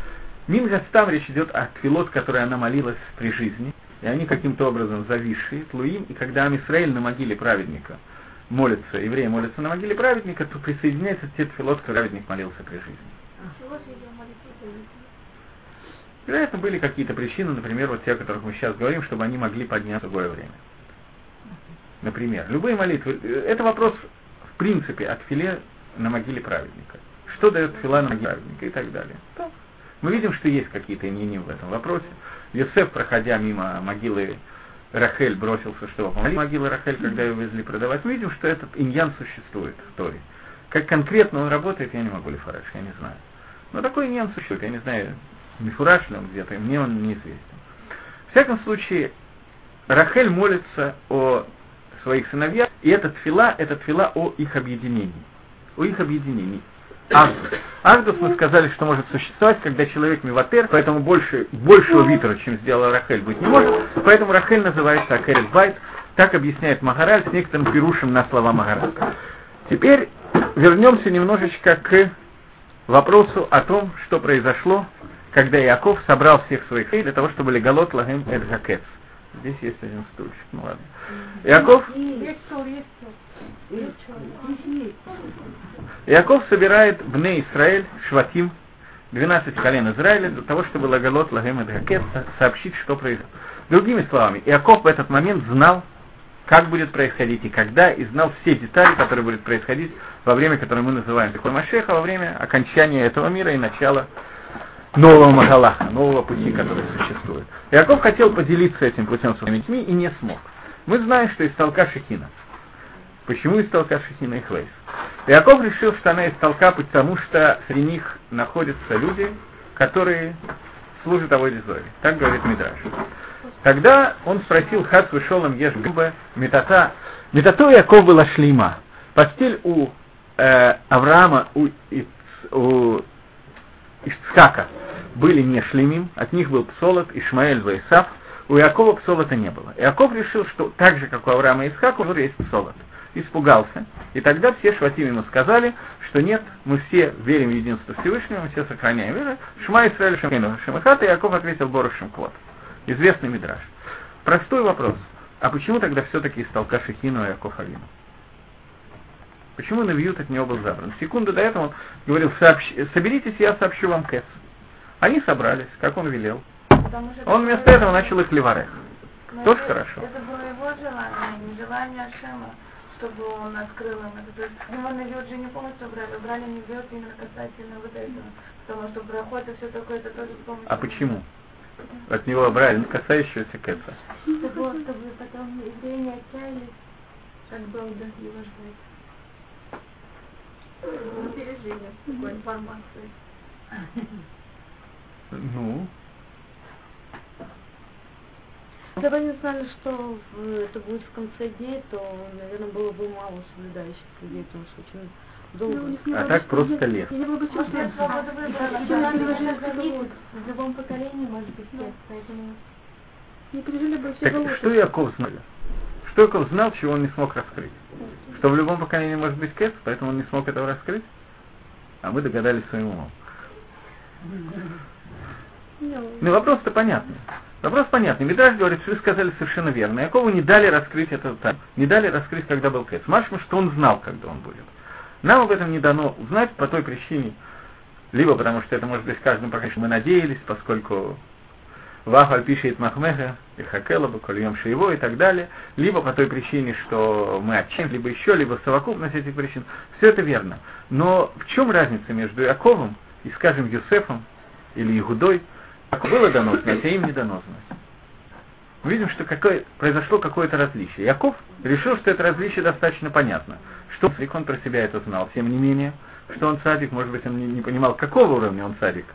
Мингастам речь идет о твилот, которой она молилась при жизни, и они каким-то образом зависшие, тлуим, и когда Амисраэль на могиле праведника молится, евреи молятся на могиле праведника, то присоединяется те твилот, которые праведник молился при жизни. Вероятно, были какие-то причины, например, вот те, о которых мы сейчас говорим, чтобы они могли подняться в другое время. Например, любые молитвы. э, Это вопрос, в принципе, от филе на могиле праведника. Что дает фила на могиле праведника и так далее. Мы видим, что есть какие-то иньяни в этом вопросе. Йосеф, проходя мимо могилы Рахель, бросился, чтобы помолить могилы Рахель, когда ее везли продавать. Мы видим, что этот иньян существует в Торе. Как конкретно он работает, я не могу лифараш, я не знаю. Но такой иньян существует, я не знаю, мифураж ли он где-то, мне он неизвестен. В всяком случае, Рахель молится о своих сыновьях, и этот фила, этот фила о их объединении. О их объединении. Агдус. Агдус мы сказали, что может существовать, когда человек миватер, поэтому больше, большего витра, чем сделала Рахель, быть не может, поэтому Рахель называется Акерет Байт, так объясняет Магараль с некоторым пирушем на слова Магараль. Теперь вернемся немножечко к вопросу о том, что произошло, когда Яков собрал всех своих для того, чтобы легалот лагем эль жакец. Здесь есть один стульчик, ну ладно. Яков, Есть стол, есть стол. Яков собирает Бне Исраэль, Шватим, 12 колен Израиля, для того, чтобы Лагалот Лагем и Хакет сообщить, что произойдет. Другими словами, Иаков в этот момент знал, как будет происходить и когда, и знал все детали, которые будут происходить во время, которое мы называем такой Машеха, во время окончания этого мира и начала нового Магалаха, нового пути, который существует. Иаков хотел поделиться этим путем с своими детьми и не смог. Мы знаем, что из толка Шехина. Почему из толка Шехина и Хлейс? Иаков решил, что она из толка, потому что среди них находятся люди, которые служат Авойдизоре. Так говорит Мидраш. Тогда он спросил Хат Вышолом Еш Губа Метата. Метато Яков была шлима. Постель у э, Авраама, у, Иц, у Исхака были не шлемим, от них был Псолот, Ишмаэль, Ваисав, у Якова Псолота не было. Иаков решил, что так же, как у Авраама и Исхака, уже есть Псолот. Испугался. И тогда все шватим ему сказали, что нет, мы все верим в единство Всевышнего, мы все сохраняем веру. Шма Исраэль Шемхену Шемахат, и Яков ответил Борушем Квот. Известный мидраж. Простой вопрос. А почему тогда все-таки из толка Шехину и Яков Авину? Почему Навьют от него был забран? Секунду до этого он говорил, Сообщ... соберитесь, я сообщу вам Кэс. Они собрались, как он велел. Он вместо этого начал их леварех. но Тоже это- хорошо. Это было его желание, не желание Ашема, чтобы он открыл им это. То есть его навет же не полностью брали, брали навет именно касательно вот этого. Потому что проход и все такое, это тоже с помощью... А почему? От него брали, ну, касающегося Кэса. Это было, чтобы потом евреи не отчаялись, как долго его ждать. Пережили такой информации. Ну, Если бы они знали, что это будет в конце дней, то, наверное, было бы мало соблюдающих людей, потому что очень долго. а так просто лес. Я было бы свободы выбора. В любом поколении может быть Да. нет, поэтому... не пережили бы все Так что Яков знал? Что Яков знал, чего он не смог раскрыть? Что в любом поколении может быть Кэс, поэтому он не смог этого раскрыть? А мы догадались своим умом. Ну, вопрос-то понятный. Вопрос понятный. Мидраш говорит, что вы сказали совершенно верно. Якову не дали раскрыть это там. Не дали раскрыть, когда был Кэс. Машма, что он знал, когда он будет. Нам об этом не дано узнать по той причине, либо потому что это может быть каждым пока мы надеялись, поскольку Вафаль пишет Махмеха, и Хакелаба, Кольем Шиево и так далее, либо по той причине, что мы отчим, либо еще, либо совокупность этих причин. Все это верно. Но в чем разница между Яковом и, скажем, Юсефом или Игудой? Как было дано знать, а им не. Мы видим, что какое, произошло какое-то различие. Яков решил, что это различие достаточно понятно. Что он про себя это знал, тем не менее, что он садик, может быть, он не, не понимал, какого уровня он садик.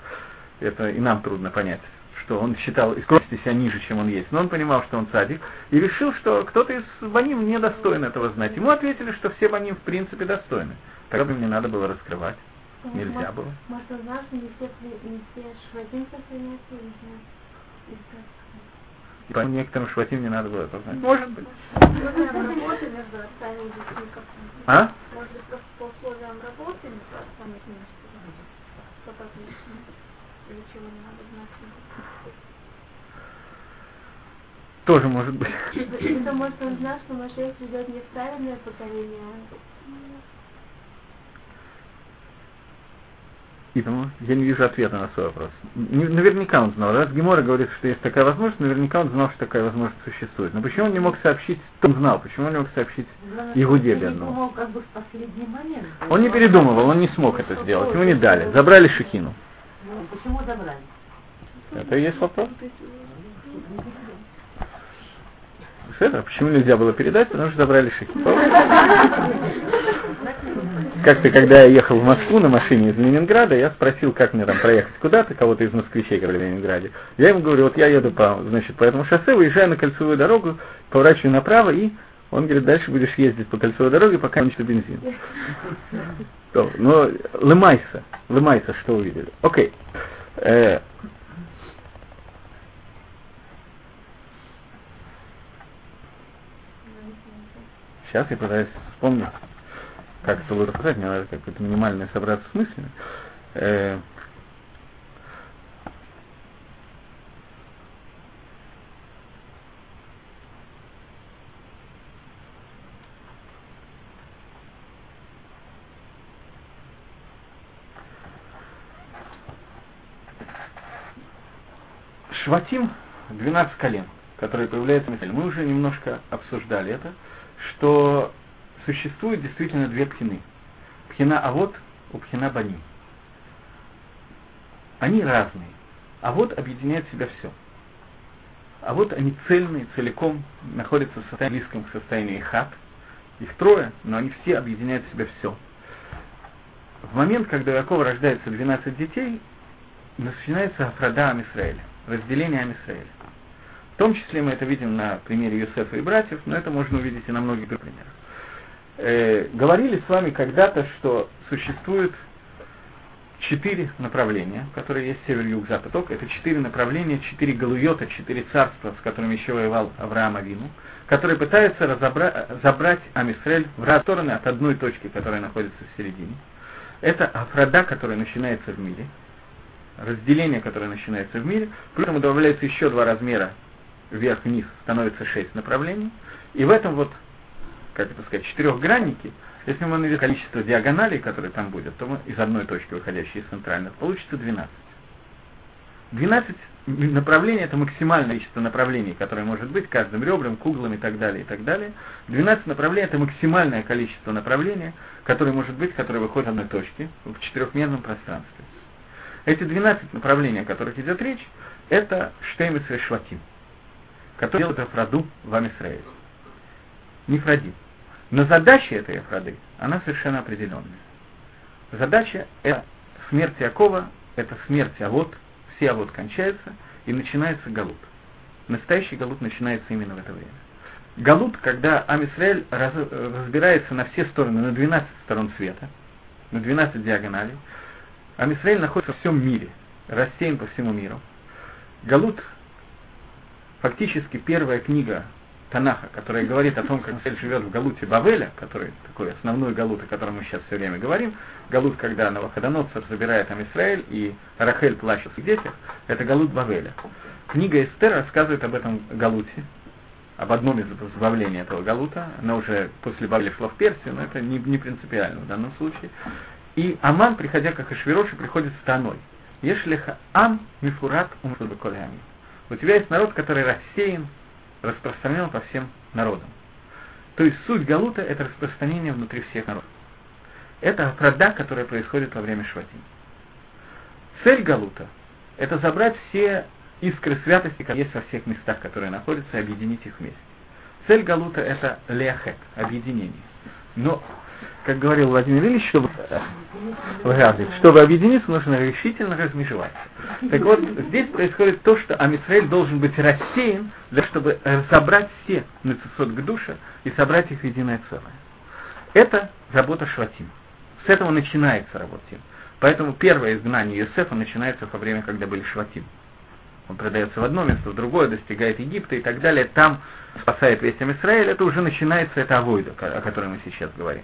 Это и нам трудно понять, что он считал из себя ниже, чем он есть. Но он понимал, что он садик, и решил, что кто-то из баним не достоин этого знать. Ему ответили, что все баним в принципе достойны. Тогда бы мне надо было раскрывать. Нельзя было. Может, он что не все, не все швадим сохранятся, и не знаю. И по некоторым шватим не надо было это знать. Может быть. Условиям работы между отцами и детьми как-то. А? Может быть, просто по условиям работы между отцами и детьми. Что-то отличное. Или чего не надо знать. Тоже может быть. Это может он знал, что Машех придет не в правильное поколение, И потому я не вижу ответа на свой вопрос. Наверняка он знал. Раз Гемора говорит, что есть такая возможность, наверняка он знал, что такая возможность существует. Но почему он не мог сообщить, он знал? Почему он не мог сообщить Игуде думал, как бы. Он не передумывал, он не смог это сделать. Ему не дали. Забрали Шехину. Ну, почему забрали? Это и есть вопрос. Это, почему нельзя было передать? Потому что забрали Шехину. *laughs* Как-то, когда я ехал в Москву на машине из Ленинграда, я спросил, как мне там проехать куда-то, кого-то из москвичей, которые в Ленинграде. Я ему говорю, вот я еду по, значит, по этому шоссе, выезжаю на кольцевую дорогу, поворачиваю направо, и он говорит, дальше будешь ездить по кольцевой дороге, пока кончится бензин. Но лымайся, лымайся, что увидели. Окей. Э, Сейчас я пытаюсь вспомнить, как это лучше сказать, мне надо как-то минимально собраться с мыслями. Э, Шватим, 12 колен, которые появляются на Мы уже немножко обсуждали это, что существует действительно две пхины. Пхина Авод у Пхина Бани. Они разные. А вот объединяет в себя все. А вот они цельные, целиком находятся в состоянии близком к состоянию хат. Их трое, но они все объединяют в себя все. В момент, когда у Якова рождается 12 детей, начинается Афрада Амисраэля, разделение Амисраэля. В том числе мы это видим на примере Юсефа и братьев, но это можно увидеть и на многих примерах. Э, говорили с вами когда-то, что существует четыре направления, которые есть север, юг, запад, только это четыре направления, четыре галуйота, четыре царства, с которыми еще воевал Авраам Авину, которые пытаются разобра- забрать Амисрель в разные стороны от одной точки, которая находится в середине. Это Афрада, которая начинается в мире, разделение, которое начинается в мире, плюс добавляется еще два размера вверх-вниз, становится шесть направлений, и в этом вот, как это сказать, четырехграннике если мы наведем количество диагоналей, которые там будет, то мы из одной точки, выходящей из центральных, получится 12. 12 направлений – это максимальное количество направлений, которое может быть каждым ребром, куглом и так далее, и так далее. 12 направлений – это максимальное количество направлений, которое может быть, которое выходит одной точки в четырехмерном пространстве. Эти 12 направлений, о которых идет речь, это Штеймец и Шватим, которые делают Афраду в Амисраиле. Не Фрадим. Но задача этой Афрады, она совершенно определенная. Задача – это смерть Якова, это смерть Авод, все Авод кончаются, и начинается Галут. Настоящий Галут начинается именно в это время. Галут, когда Амисраэль раз, разбирается на все стороны, на 12 сторон света, на 12 диагоналей, Амисраэль находится в всем мире, рассеян по всему миру. Галут, фактически первая книга Танаха, которая говорит о том, как Израиль живет в Галуте Бавеля, который такой основной Галут, о котором мы сейчас все время говорим, Галут, когда Навуходоносор забирает там Израиль, и Рахель плачет в детях, это Галут Бавеля. Книга Эстер рассказывает об этом Галуте, об одном из избавлений этого Галута, она уже после Бавеля шла в Персию, но это не, не принципиально в данном случае. И Аман, приходя как Ишвироши, приходит с Таной. Ешлиха Ам Мифурат Умшудаколями. У тебя есть народ, который рассеян, распространен по всем народам. То есть суть Галута – это распространение внутри всех народов. Это афрада, которая происходит во время Шватим. Цель Галута – это забрать все искры святости, которые есть во всех местах, которые находятся, и объединить их вместе. Цель Галута – это леахет, объединение. Но как говорил Владимир Ильич, чтобы, чтобы объединиться, нужно решительно размежеваться. Так вот, здесь происходит то, что Амисраэль должен быть рассеян, для чтобы собрать все нацисот к душе и собрать их в единое целое. Это работа Шватим. С этого начинается работа. Поэтому первое изгнание Юсефа начинается во время, когда были Шватим. Он продается в одно место, в другое, достигает Египта и так далее. Там спасает весь Израиль. Это уже начинается, это авойда, о которой мы сейчас говорим.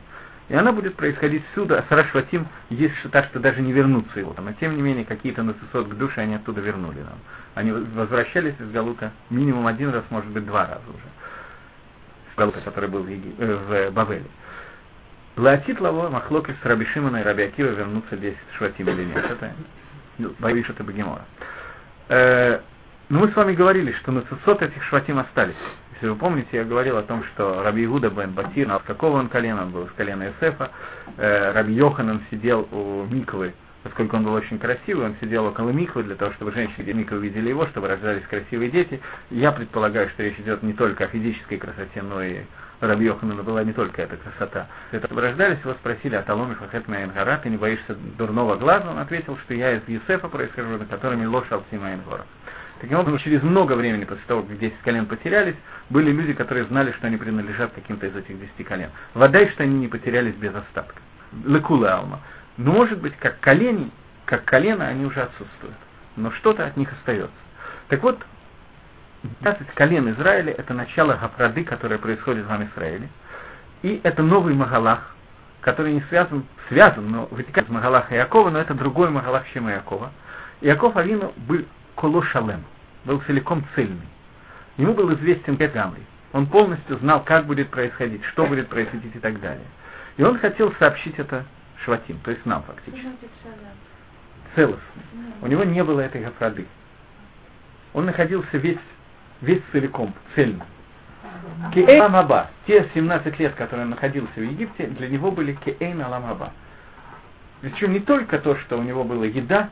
И она будет происходить всюду, а Сарашватим есть так, что даже не вернуться его. Но тем не менее, какие-то насысот к душе они оттуда вернули нам. Они возвращались из Галута минимум один раз, может быть, два раза уже. С Галута, который был в, Еги... э, в Бавеле. Лаотит Лаво, Махлокис, Раби Шимона и Раби вернутся здесь Шватим или нет. Это, ну, боюсь, это Багемора. Э, но мы с вами говорили, что на 500 этих Шватим остались. Если вы помните, я говорил о том, что Раби Игуда бен Батир, с какого он колена, он был из колена Эсефа, э, Раби Йоханан сидел у Миквы, поскольку он был очень красивый, он сидел около Миквы для того, чтобы женщины Миквы увидели его, чтобы рождались красивые дети. Я предполагаю, что речь идет не только о физической красоте, но и Раби Йоханана была не только эта красота. Это рождались, его спросили о Таломе Фахет Майнгара, ты не боишься дурного глаза? Он ответил, что я из Юсефа происхожу, на которыми лошадь Алсима Майнгора. Таким образом, через много времени после того, как 10 колен потерялись, были люди, которые знали, что они принадлежат каким-то из этих 10 колен. Вода, что они не потерялись без остатка. Лекула алма. Но может быть, как колени, как колено, они уже отсутствуют. Но что-то от них остается. Так вот, 12 колен Израиля – это начало Гафрады, которое происходит в Израиле. И это новый Магалах, который не связан, связан, но вытекает из Магалаха Якова, но это другой Магалах, чем Якова. Яков Авину был колошалем, был целиком цельный. Ему был известен Гамри. Он полностью знал, как будет происходить, что будет происходить и так далее. И он хотел сообщить это Шватим, то есть нам фактически. Целостно. У него не было этой гафрады. он находился весь, весь целиком, цельно. Кеэйн Аламаба, те 17 лет, которые он находился в Египте, для него были Кеэйн Аламаба. Причем не только то, что у него была еда,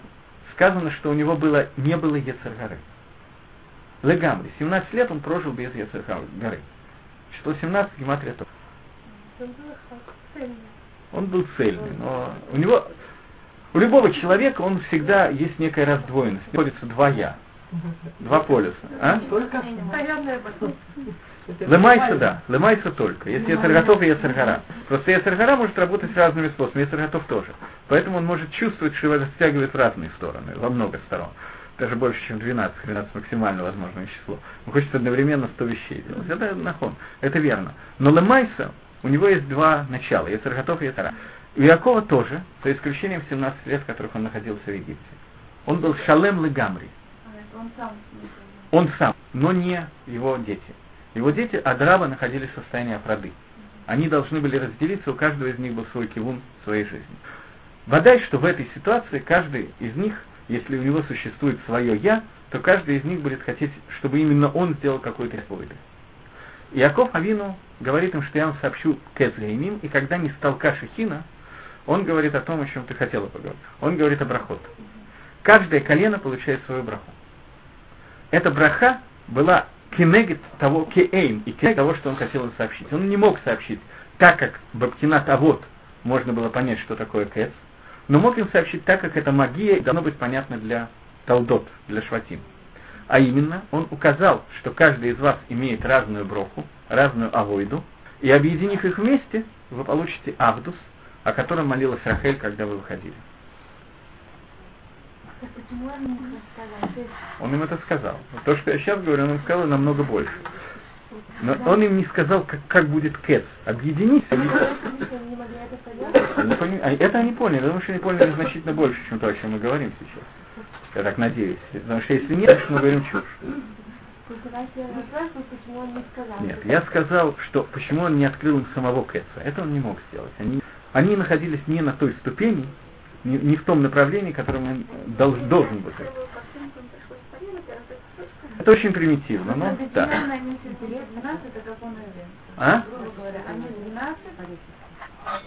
сказано, что у него было, не было Ецаргары. Легамри. 17 лет он прожил без Ецаргары. Число 17 гематрия тоже. Он был цельный, но у него, у любого человека он всегда есть некая раздвоенность. Находится два я, два полюса. А? Лемайса, да, лемайса только. Если Яцерготов и Яцергара. Просто Яцергара может работать разными способами, Яцерготов тоже. Поэтому он может чувствовать, что его растягивает в разные стороны, во много сторон. Даже больше, чем 12, 12 максимально возможное число. Он хочет одновременно 100 вещей делать. Это нахон, это верно. Но Лемайса, у него есть два начала, Яцерготов и Яцера. У Якова тоже, за исключением 17 лет, в которых он находился в Египте. Он был Шалем Легамри. А, Он сам. Он сам, но не его дети. Его дети Адраба находились в состоянии оправды. Они должны были разделиться, у каждого из них был свой кивун в своей жизни. Водай, что в этой ситуации каждый из них, если у него существует свое «я», то каждый из них будет хотеть, чтобы именно он сделал какой-то свой Иаков Авину говорит им, что я вам сообщу Кэцгеймим, и когда не стал Кашихина, он говорит о том, о чем ты хотела поговорить. Он говорит о брахот. Каждое колено получает свою браху. Эта браха была кенегет того кеэйм и кенегет того, что он хотел им сообщить. Он не мог сообщить так, как Бабкинат Авод можно было понять, что такое кэц, но мог им сообщить так, как это магия, должно быть понятно для Талдот, для Шватим. А именно, он указал, что каждый из вас имеет разную броху, разную авойду, и объединив их вместе, вы получите Авдус, о котором молилась Рахель, когда вы выходили. Он им это сказал. То, что я сейчас говорю, он им сказал намного больше. Но он им не сказал, как, как будет кэц. Объединись. Они, это они пони- это они поняли, потому что они поняли значительно больше, чем то, о чем мы говорим сейчас. Я так надеюсь. Потому что если нет, значит мы говорим чушь. Нет, я сказал, что почему он не открыл им самого Кэца. Это он не мог сделать. Они, они находились не на той ступени, не, не в том направлении, которым он дол- должен был. быть. Это очень примитивно, но да. Объединенно они все лет 12, это как он один. А? Грубо говоря, они 12,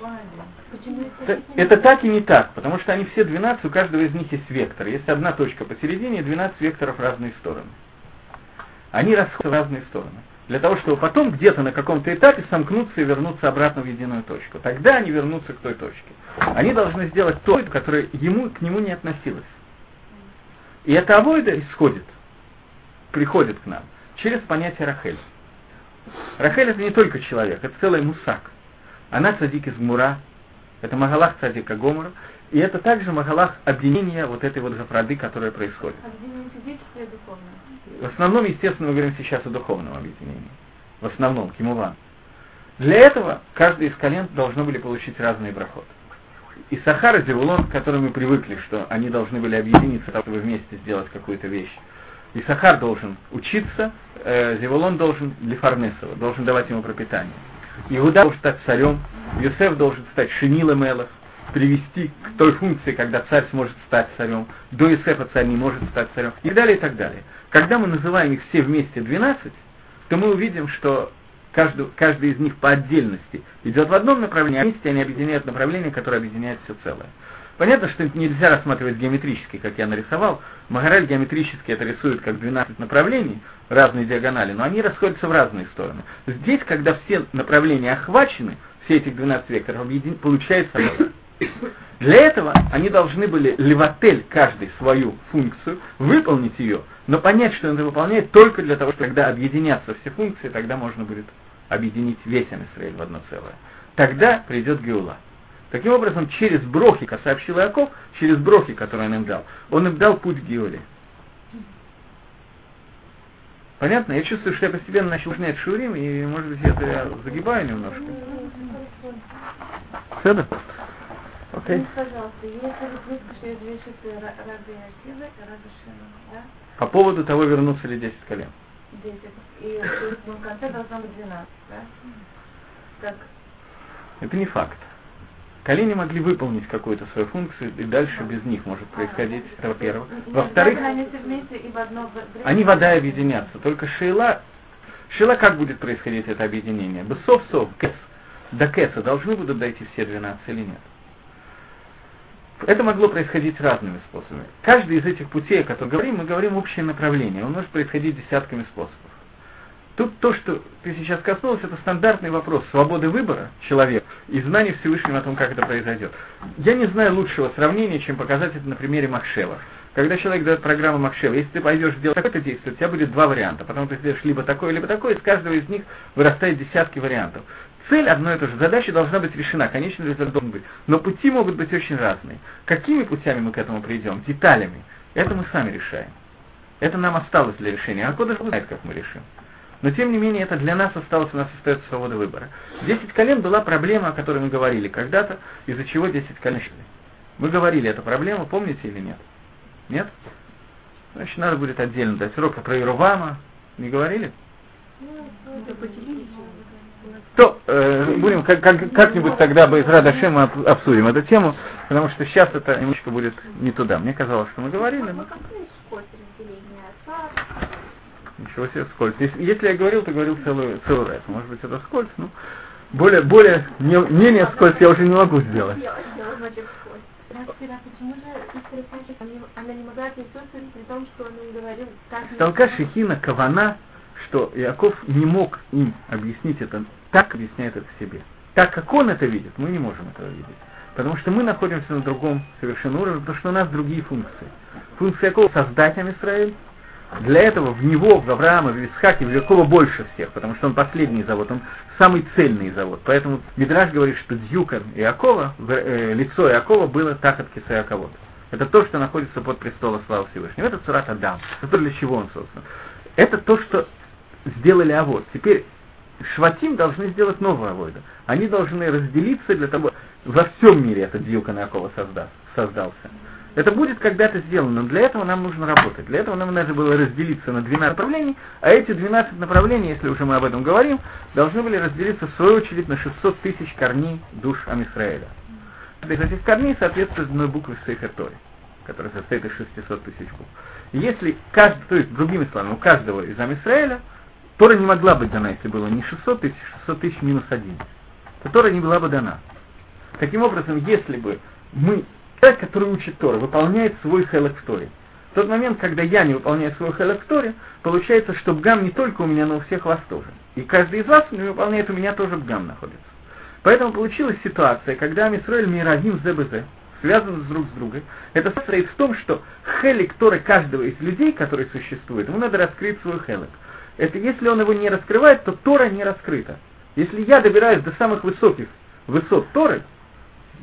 он один. Почему Это, это так и не так, потому что они все 12, у каждого из них есть вектор. Есть одна точка посередине, 12 векторов в разные стороны. Они расходятся в разные стороны. Для того, чтобы потом где-то на каком-то этапе сомкнуться и вернуться обратно в единую точку. Тогда они вернутся к той точке. Они должны сделать то, которое ему, к нему не относилось. И эта авойда исходит, приходит к нам через понятие Рахель. Рахель это не только человек, это целый мусак. Она цадик из Мура, это Магалах цадика Гомора, и это также Магалах объединения вот этой вот зафрады, которая происходит. Объединение физическое и духовное. В основном, естественно, мы говорим сейчас о духовном объединении. В основном, кимуван. Для этого каждый из колен должны были получить разные брахот. И Сахар и Зевулон, к которым мы привыкли, что они должны были объединиться, чтобы вместе сделать какую-то вещь. И Сахар должен учиться, э, Зевулон должен Лефарнесова, должен давать ему пропитание. Иуда должен стать царем, Юсеф должен стать Шинилом Элов, привести к той функции, когда царь сможет стать царем, до Юсефа царь не может стать царем, и далее, и так далее. Когда мы называем их все вместе 12, то мы увидим, что каждый, каждый из них по отдельности идет в одном направлении, а вместе они объединяют направление, которое объединяет все целое. Понятно, что нельзя рассматривать геометрически, как я нарисовал. Магарель геометрически это рисует как 12 направлений, разные диагонали, но они расходятся в разные стороны. Здесь, когда все направления охвачены, все эти 12 векторов, объедин... получается. Для этого они должны были левотель каждый свою функцию, выполнить ее, но понять, что он это выполняет только для того, что когда объединятся все функции, тогда можно будет объединить весь Амисраиль в одно целое. Тогда придет Геула. Таким образом, через брохи, как сообщил Иаков, через брохи, которые он им дал, он им дал путь к Геуле. Понятно? Я чувствую, что я постепенно начал снять шурим, и, может быть, это я загибаю немножко. Седа? Окей. Скажите, пожалуйста, если вы выскажете две шифты Ра- Раби Акивы и Раби Шина, да? По поводу того, вернутся ли 10 колен. 10. И ну, в конце должно быть 12, да? Так, Это не факт. Колени могли выполнить какую-то свою функцию, и дальше без них может происходить, это во-первых. Во-вторых, они вода объединятся. Только шейла, шейла как будет происходить это объединение? Бесов сов, кэс, до кэса должны будут дойти все 12 или нет? Это могло происходить разными способами. Каждый из этих путей, о которых говорим, мы говорим общее направление. Он может происходить десятками способов. Тут то, что ты сейчас коснулся, это стандартный вопрос свободы выбора человека и знания Всевышнего о том, как это произойдет. Я не знаю лучшего сравнения, чем показать это на примере Махшева. Когда человек дает программу Махшева, если ты пойдешь делать такое-то действие, у тебя будет два варианта. Потом ты сделаешь либо такое, либо такое, из каждого из них вырастает десятки вариантов. Цель одно и то же, задача должна быть решена, конечный результат должен быть. Но пути могут быть очень разные. Какими путями мы к этому придем? Деталями. Это мы сами решаем. Это нам осталось для решения. А Кодыш знает, как мы решим. Но тем не менее, это для нас осталось, у нас остается свобода выбора. Десять колен была проблема, о которой мы говорили когда-то, из-за чего десять колен шли. Мы говорили эту проблему, помните или нет? Нет? Значит, надо будет отдельно дать урок про Иерувама. Не говорили? То э, будем как, как, как-нибудь тогда бы из Радашема обсудим эту тему, потому что сейчас это немножко будет не туда. Мне казалось, что мы говорили. Но... Ничего себе, скользь. Если, если я говорил, то говорил целую, целую раз. Может быть, это скользь, ну, более, более, не, менее скользь я уже не могу сделать. Сталка Шехина Кавана, что Яков не мог им объяснить это, так объясняет это себе. Так как он это видит, мы не можем этого видеть. Потому что мы находимся на другом совершенно уровне, потому что у нас другие функции. Функция Якова создать Амисраэль, для этого в него, в Авраама, в Исхаке, в Якова больше всех, потому что он последний завод, он самый цельный завод. Поэтому Мидраш говорит, что Дьюкан Иакова, э, лицо Иакова было так от киса Иаковод. Это то, что находится под престолом славы Всевышнего. Это Цурат Адам. Это для чего он создан? Это то, что сделали Авод. Теперь Шватим должны сделать новую Аводу. Они должны разделиться для того, во всем мире этот Дьюкан Иакова созда, создался. Это будет когда-то сделано, но для этого нам нужно работать. Для этого нам надо было разделиться на 12 направлений, а эти 12 направлений, если уже мы об этом говорим, должны были разделиться в свою очередь на 600 тысяч корней душ Амисраэля. Из этих корней соответствует одной буквы Сейхер Тори, которая состоит из 600 тысяч букв. Если каждый, то есть другими словами, у каждого из Амисраэля Тора не могла быть дана, если было не 600 тысяч, 600 тысяч минус один. То Тора не была бы дана. Таким образом, если бы мы Человек, который учит Тору, выполняет свой хелек в Торе. В тот момент, когда я не выполняю свой хелек в Торе, получается, что бгам не только у меня, но у всех вас тоже. И каждый из вас не выполняет, у меня тоже бгам находится. Поэтому получилась ситуация, когда Мисраэль Миравим ЗБЗ связаны друг с другом. Это состоит в том, что хелик Торы каждого из людей, который существует, ему надо раскрыть свой хелик. Это если он его не раскрывает, то Тора не раскрыта. Если я добираюсь до самых высоких высот Торы,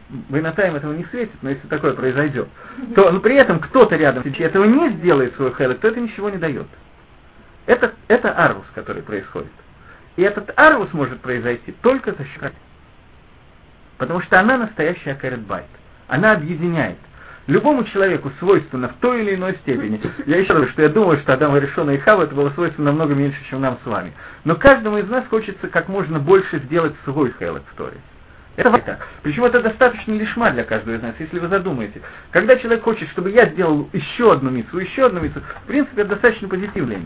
Байнатайм этого не светит, но если такое произойдет, то но при этом кто-то рядом этого не сделает свой хелек, то это ничего не дает. Это, это арвус, который происходит. И этот арвус может произойти только за счет Потому что она настоящая каретбайт. Она объединяет. Любому человеку свойственно в той или иной степени. Я еще раз, что я думаю, что Адам Решона и Хава это было свойственно намного меньше, чем нам с вами. Но каждому из нас хочется как можно больше сделать свой хелек в Торе. Это так. Причем это достаточно лишма для каждого из нас, если вы задумаете. Когда человек хочет, чтобы я сделал еще одну мицу, еще одну мицу, в принципе, это достаточно позитивное.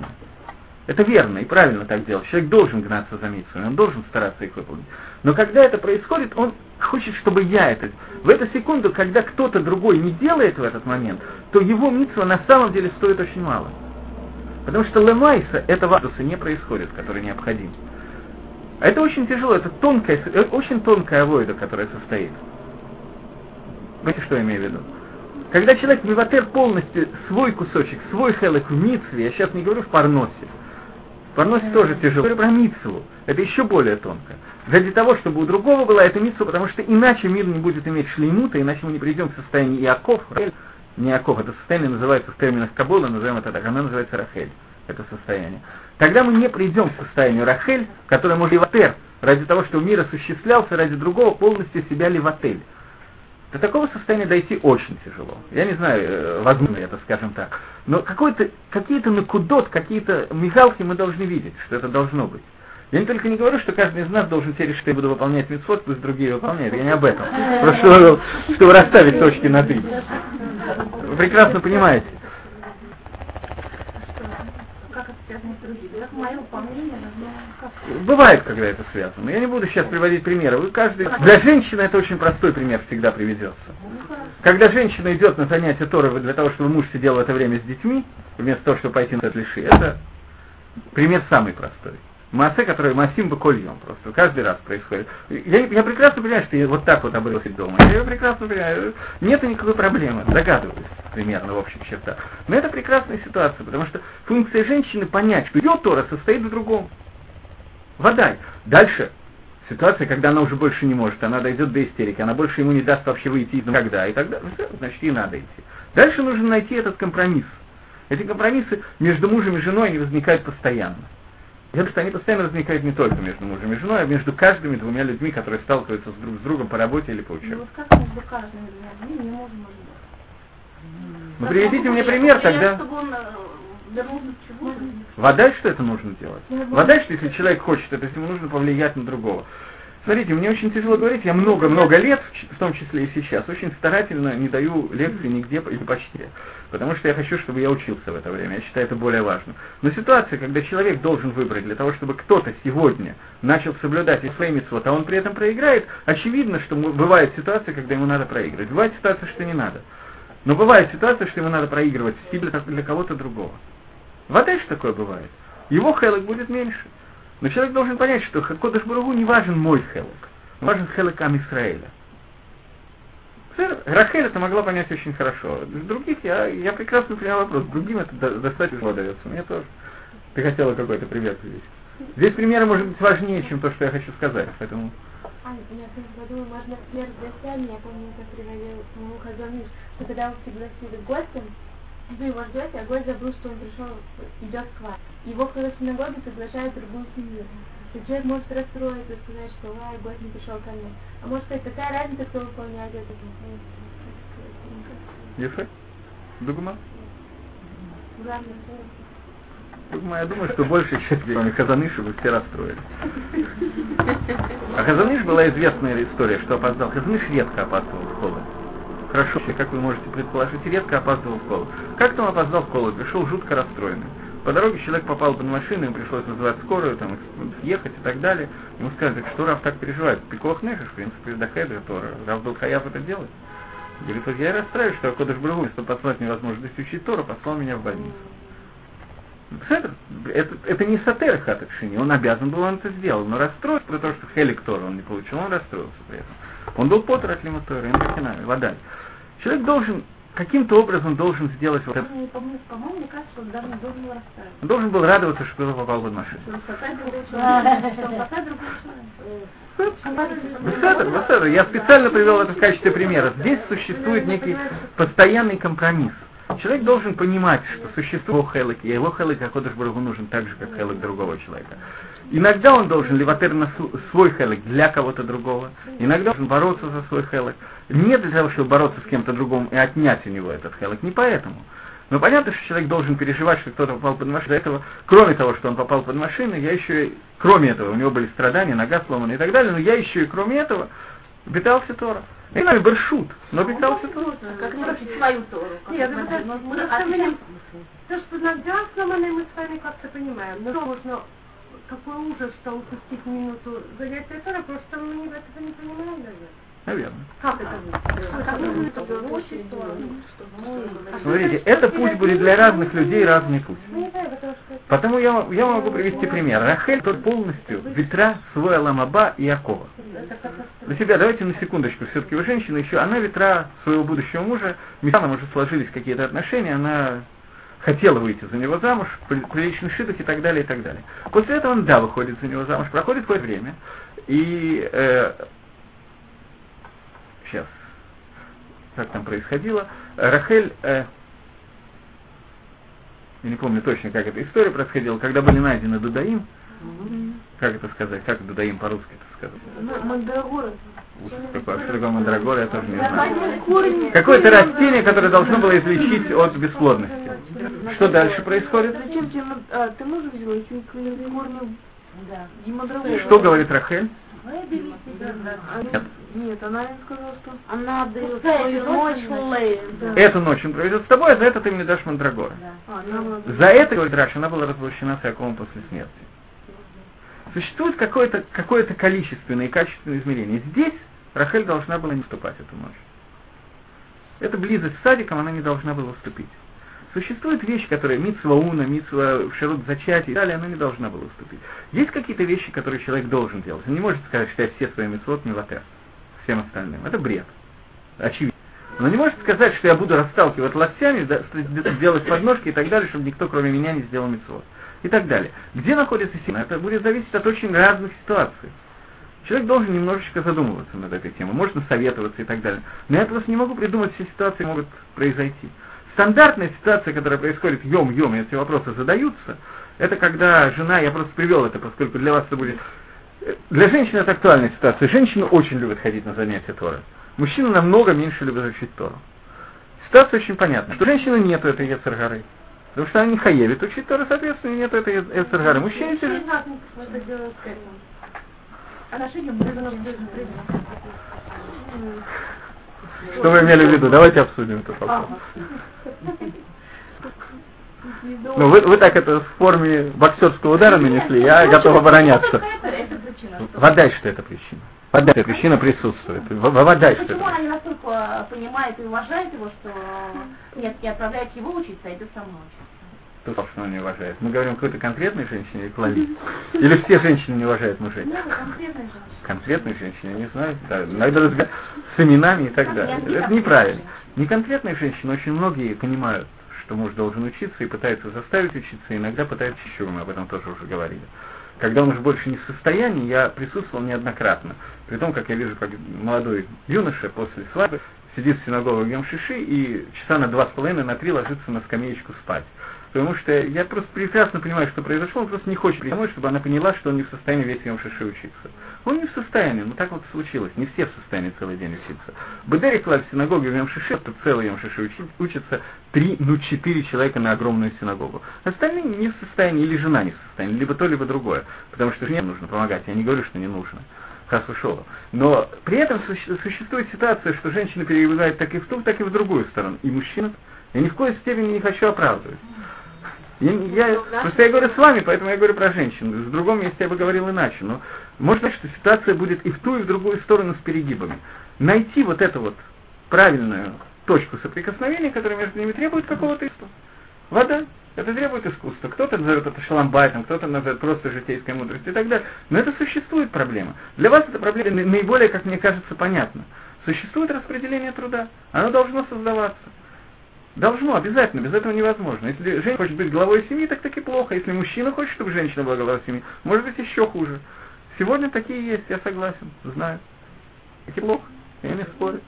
Это верно и правильно так делать. Человек должен гнаться за митцвами, он должен стараться их выполнить. Но когда это происходит, он хочет, чтобы я это... В эту секунду, когда кто-то другой не делает в этот момент, то его митцва на самом деле стоит очень мало. Потому что лемайса этого не происходит, который необходим. А это очень тяжело, это тонкая, очень тонкая авойда, которая состоит. Понимаете, что я имею в виду? Когда человек миватер полностью свой кусочек, свой хелек в митве, я сейчас не говорю в парносе, в парносе тоже тяжело, я говорю про митцву, это еще более тонко. Ради того, чтобы у другого была эта митцва, потому что иначе мир не будет иметь шлеймута, иначе мы не придем к состоянию Иаков, не Иаков, это состояние называется в терминах Кабула, назовем это так, она называется Рахель, это состояние. Тогда мы не придем к состоянию Рахель, которое может ливатер, ради того, чтобы мир осуществлялся ради другого, полностью себя ливатель. До такого состояния дойти очень тяжело. Я не знаю, э, возможно это, скажем так. Но какие-то накудот, какие-то мигалки мы должны видеть, что это должно быть. Я не только не говорю, что каждый из нас должен решить, что я буду выполнять митцвот, пусть другие выполняют. Я не об этом. Просто чтобы расставить точки над «и». Прекрасно понимаете. Бывает, когда это связано. Я не буду сейчас приводить примеры. Вы каждый... Для женщины это очень простой пример всегда приведется. Когда женщина идет на занятие Торы для того, чтобы муж сидел в это время с детьми, вместо того, чтобы пойти на этот лиши, это пример самый простой. Массе, который Масим Бакольем просто, каждый раз происходит. Я, я прекрасно понимаю, что я вот так вот обрылся дома. Я прекрасно понимаю, нет никакой проблемы, догадываюсь примерно в общих чертах. Но это прекрасная ситуация, потому что функция женщины понять, что ее Тора состоит в другом. Вода. Дальше ситуация, когда она уже больше не может, она дойдет до истерики, она больше ему не даст вообще выйти никогда, и тогда, значит, ей надо идти. Дальше нужно найти этот компромисс. Эти компромиссы между мужем и женой, они возникают постоянно. Я думаю, что они постоянно возникают не только между мужем и женой, а между каждыми двумя людьми, которые сталкиваются с друг с другом по работе или по учебе. Ну, вот как между каждыми двумя людьми не можем Ну, приведите мне пример тогда. Чтобы он э, Вода, что это нужно делать? Вода, что если человек хочет это, если ему нужно повлиять на другого. Смотрите, мне очень тяжело говорить, я много-много лет, в том числе и сейчас, очень старательно не даю лекции нигде или почти. Потому что я хочу, чтобы я учился в это время. Я считаю это более важным. Но ситуация, когда человек должен выбрать для того, чтобы кто-то сегодня начал соблюдать и свои митцвот, а он при этом проиграет, очевидно, что бывает ситуация, когда ему надо проигрывать. Бывает ситуация, что не надо. Но бывает ситуация, что ему надо проигрывать для, для кого-то другого. Вода что такое бывает. Его хелок будет меньше. Но человек должен понять, что Кодыш Баругу не важен мой хелок. Важен хелок Ам Исраэля. Рахель это могла понять очень хорошо. Других я, я прекрасно понял вопрос. Другим это до, достаточно дается. Мне тоже. Ты хотела какой-то пример привести. Здесь примеры может быть важнее, чем то, что я хочу сказать. Поэтому... А, я подумала, можно пример для себя. Я помню, как приводил самому Хазаниш, что когда его пригласили гостем, вы его ждете, а гость забыл, что он пришел, идет к вам. Его в синагоге приглашают другую семью. И человек может расстроиться, сказать, что ай, гость не пришел ко мне. А может сказать, какая разница, кто выполняет это? Ефе? Дугма? Главное, Дугма, я думаю, что большая часть, кроме Хазаныша, вы все расстроились. А Хазаныш была известная история, что опоздал. Хазаныш редко опаздывал в школу. Хорошо, как вы можете предположить, редко опаздывал в школу. Как-то он опоздал в школу, пришел жутко расстроенный. По дороге человек попал под машину, ему пришлось вызывать скорую, там, ехать и так далее. Ему сказали, что Раф так переживает. Пикох нефиш, в принципе, до Хедра, то Раф был хаяв это делать. Говорит, вот я расстраиваюсь, что Кодыш Брагу, чтобы послать мне возможность учить Тора, послал меня в больницу. Это, это, это не сатер Хатакшини, он обязан был, он это сделал, но расстроился про то, что Хелик Тора он не получил, он расстроился при этом. Он был потер от Лиматора, вода. Человек должен каким-то образом должен сделать вот это. По-моему, мне кажется, он должен был расстраиваться. Он должен был радоваться, что его попал под машину. Беседа, я специально привел это в качестве примера. Здесь существует некий постоянный компромисс. Человек должен понимать, что существует его хелек, и его хелек Акодыш Барагу нужен так же, как хелек другого человека. Иногда он должен леватер на свой хелек для кого-то другого, иногда он должен бороться за свой хелек. Не для того, чтобы бороться с кем-то другим и отнять у него этот хелек, не поэтому. Но понятно, что человек должен переживать, что кто-то попал под машину. До этого, кроме того, что он попал под машину, я еще, и, кроме этого, у него были страдания, нога сломана и так далее, но я еще и кроме этого питался Тора. И нами баршут, но питался Тора. Как не свою Тору. Нет, это то, что нога сломана, мы с вами как-то понимаем. Но можно какой ужас, что упустить минуту занятия Тора, просто мы этого не понимаем, наверное. Наверное. Как это Смотрите, это путь будет для разных людей разный путь. Потому я, я могу привести пример. Рахель тот полностью ветра свой Аламаба и Якова. Для себя давайте на секундочку, все-таки вы женщина еще, она ветра своего будущего мужа, местами уже сложились какие-то отношения, она хотела выйти за него замуж, приличный шидок и так далее, и так далее. После этого он, да, выходит за него замуж, проходит какое-то время, и э, сейчас, как там происходило, Рахель, э, я не помню точно, как эта история происходила, когда были найдены Дудаим, как это сказать, как Дудаим по-русски это сказать? Мандрагора. Какое, что такое мандрагора, я тоже не знаю. Какое-то растение, которое должно было излечить от бесплодности. Что дальше происходит? Зачем тебе, а, ты можешь взяла корни. Что говорит Рахель? Нет. Нет, она им сказала, что она отдает свою ночь Лее. Эту ночь он проведет с тобой, а за это ты мне дашь мандрагора. А, она была- За это, говорит Раш, она была развращена с Яковом после смерти. Существует какое-то какое количественное и качественное измерение. Здесь Рахель должна была не вступать эту ночь. Эта близость с садиком она не должна была вступить. Существует вещи, которые митсва уна, митсва шарут зачатия и далее, она не должна была вступить. Есть какие-то вещи, которые человек должен делать. Он не может сказать, что я все свои митцвот не латер всем остальным. Это бред. Очевидно. Но не может сказать, что я буду расталкивать локтями, делать подножки и так далее, чтобы никто кроме меня не сделал митцвот. И так далее. Где находится сила? Это будет зависеть от очень разных ситуаций. Человек должен немножечко задумываться над этой темой, можно советоваться и так далее. Но я просто не могу придумать все ситуации, могут произойти. Стандартная ситуация, которая происходит йом-йом, и эти вопросы задаются, это когда жена, я просто привел это, поскольку для вас это будет... Для женщин это актуальная ситуация. Женщины очень любят ходить на занятия Тора. Мужчины намного меньше любят учить Тору. Ситуация очень понятна. Что у женщины нету этой Ецаргары. Потому что она не хаевит учить Тору, соответственно, нету этой Ецаргары. Мужчины все же- Что вы имели в виду? Давайте обсудим это вопрос. Ну, вы, вы так это в форме боксерского удара нанесли, я готов обороняться. Причина. что- это причина. Водай, эта причина присутствует. В- Водай, что Почему она не настолько понимает и уважает его, что нет, не отправляет его учиться, а идет со мной учиться? Кто что не уважает? Мы говорим какой-то конкретной женщине или? Или все женщины не уважают мужей? Нет, женщина. Конкретной женщине, я не знаю, да, иногда разговаривать с именами и так далее. Это неправильно. Не конкретные женщины, очень многие понимают, что муж должен учиться и пытаются заставить учиться, и иногда пытаются еще, мы об этом тоже уже говорили. Когда он уже больше не в состоянии, я присутствовал неоднократно. При том, как я вижу, как молодой юноша после свадьбы сидит в синагоге Йом Шиши и часа на два с половиной, на три ложится на скамеечку спать. Потому что я просто прекрасно понимаю, что произошло, он просто не хочет домой, чтобы она поняла, что он не в состоянии весь Йом Шиши учиться. Он не в состоянии, ну так вот случилось, не все в состоянии целый день учиться. Бедерик в синагоге в Йом это целый Йом Шиши учи- учатся три, ну четыре человека на огромную синагогу. Остальные не в состоянии, или жена не в состоянии, либо то, либо другое. Потому что жене нужно помогать, я не говорю, что не нужно. Хас ушел. Но при этом суще- существует ситуация, что женщина перебегает так и в ту, так и в другую сторону. И мужчина. Я ни в коей степени не хочу оправдывать. Я, я, просто я говорю с вами, поэтому я говорю про женщин. В другом месте я бы говорил иначе. Но можно, что ситуация будет и в ту, и в другую сторону с перегибами. Найти вот эту вот правильную точку соприкосновения, которая между ними требует какого-то искусства. Вода. Это требует искусства. Кто-то назовет это шаламбайтом, кто-то назовет просто житейской мудростью и так далее. Но это существует проблема. Для вас эта проблема на- наиболее, как мне кажется, понятна. Существует распределение труда. Оно должно создаваться. Должно, обязательно, без этого невозможно. Если женщина хочет быть главой семьи, так таки плохо. Если мужчина хочет, чтобы женщина была главой семьи, может быть еще хуже. Сегодня такие есть, я согласен, знаю. Таки плохо, я не спорю.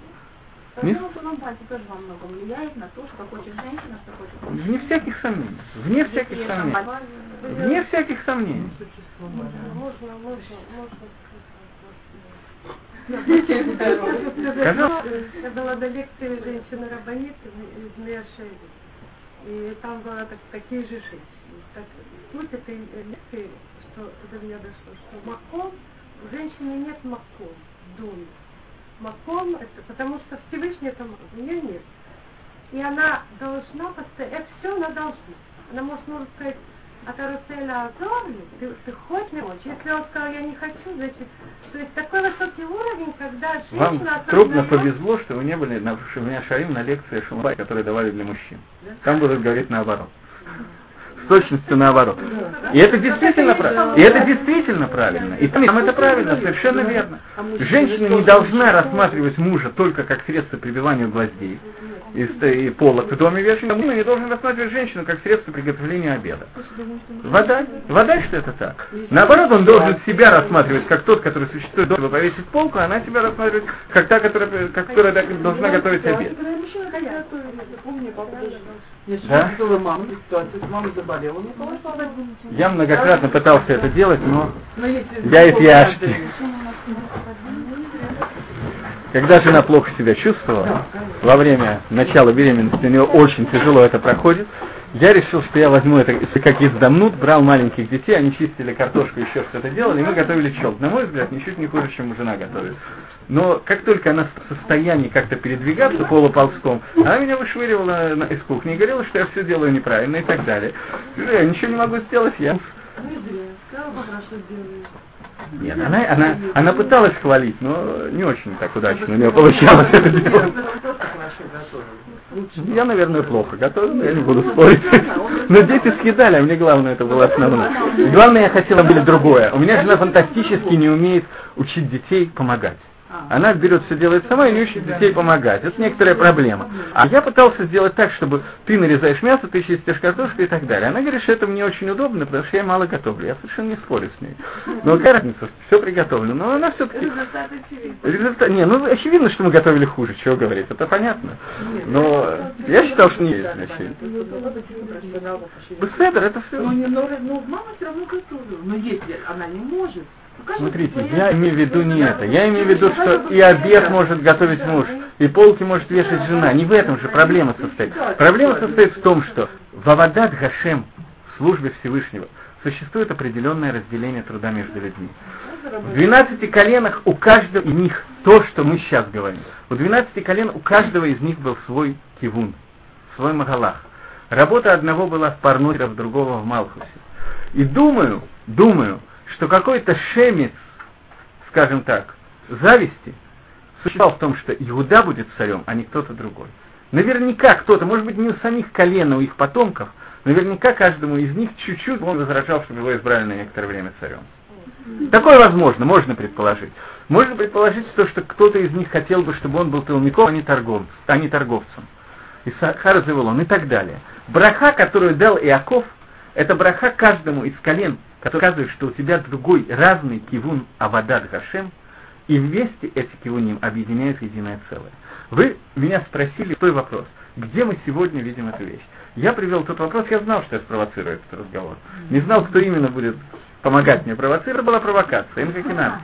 Не- тоже во многом влияет на то, что хочет женщина, что хочет мужчина. Вне всяких сомнений. Вне всяких сомнений. Вне всяких сомнений. Можно, можно, можно. Я была на лекции женщины Рабанит из Мерши, и там было так, такие же женщины. Так, суть этой лекции, что до меня дошло, что маком, у женщины нет маком в доме. Маком, это потому что Всевышний это у нее нет. И она должна постоянно, это все она должна. Она может, может сказать, а каруселя Азорли, ты, ты хочешь не хочешь. Если он сказал, я не хочу, значит, то есть такой высокий уровень, когда Вам женщина трудно осознает- повезло, что вы не были на меня Шарим на лекции Шумбай, которые давали для мужчин. Там будут говорить наоборот. С точностью наоборот. И это действительно правильно. И это действительно правильно. И там это правильно, совершенно верно. Женщина не должна рассматривать мужа только как средство прибивания гвоздей и, ст- и полок в доме вешания. Мужчина не должен рассматривать женщину как средство приготовления обеда. Вода? Вода, что это так? Наоборот, он должен себя рассматривать как тот, который существует, чтобы повесить полку, а она себя рассматривает как та, которая, которая должна готовить обед. Да? Я заболела, не получилось. Многократно пытался это делать, но Но я из Яшки. Когда жена плохо себя чувствовала, во время начала беременности у нее очень тяжело это проходит, я решил, что я возьму это как издамнут, брал маленьких детей, они чистили картошку, еще что-то делали, и мы готовили челк. На мой взгляд, ничуть не хуже, чем жена готовит. Но как только она в состоянии как-то передвигаться полуползком, она меня вышвыривала из кухни и говорила, что я все делаю неправильно и так далее. Я ничего не могу сделать, я... Нет, она, она, она пыталась хвалить, но не очень так удачно у нее получалось это делать. Я, наверное, плохо готовил, я не буду спорить. Но дети съедали, а мне главное это было основное. Главное, я хотела были другое. У меня жена фантастически не умеет учить детей помогать. Она берет все делает сама и не учит детей помогать. Это некоторая проблема. А я пытался сделать так, чтобы ты нарезаешь мясо, ты чистишь картошку и так далее. Она говорит, что это мне очень удобно, потому что я мало готовлю. Я совершенно не спорю с ней. Но какая разница, все приготовлено. Но она все-таки... Результат очевиден. Результат... Не, ну очевидно, что мы готовили хуже, чего говорить, это понятно. Но я считал, что не есть значение. Беседер, это все. Но, но, но мама все равно готовила. Но если она не может, Смотрите, я имею в виду не это. Я имею в виду, что и обед может готовить муж, и полки может вешать жена. Не в этом же проблема состоит. Проблема состоит в том, что в Авадат Гашем, в службе Всевышнего, существует определенное разделение труда между людьми. В 12 коленах у каждого из них то, что мы сейчас говорим. У 12 колен у каждого из них был свой кивун, свой магалах. Работа одного была в Парнуре, в другого в Малхусе. И думаю, думаю, что какой-то шемец, скажем так, зависти, существовал в том, что Иуда будет царем, а не кто-то другой. Наверняка кто-то, может быть, не у самих колен, а у их потомков, наверняка каждому из них чуть-чуть он возражал, чтобы его избрали на некоторое время царем. Такое возможно, можно предположить. Можно предположить то, что кто-то из них хотел бы, чтобы он был толмяком, а не, торговцем, а не торговцем. И Сахар и так далее. Браха, которую дал Иаков, это браха каждому из колен, который показывает, что у тебя другой, разный кивун Авадат Гашем, и вместе эти кивуним объединяют единое целое. Вы меня спросили той вопрос, где мы сегодня видим эту вещь. Я привел тот вопрос, я знал, что я спровоцирую этот разговор. Не знал, кто именно будет помогать мне провоцировать. Была провокация, им как и надо.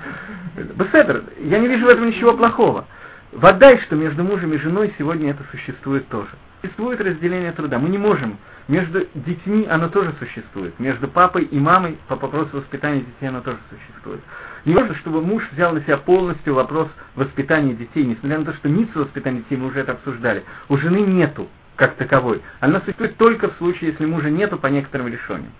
Беседр, я не вижу в этом ничего плохого. Вода, что между мужем и женой сегодня это существует тоже. Существует разделение труда. Мы не можем между детьми оно тоже существует. Между папой и мамой по вопросу воспитания детей оно тоже существует. Не важно, чтобы муж взял на себя полностью вопрос воспитания детей, несмотря на то, что ницу воспитания детей мы уже это обсуждали. У жены нету как таковой. Она существует только в случае, если мужа нету по некоторым решениям.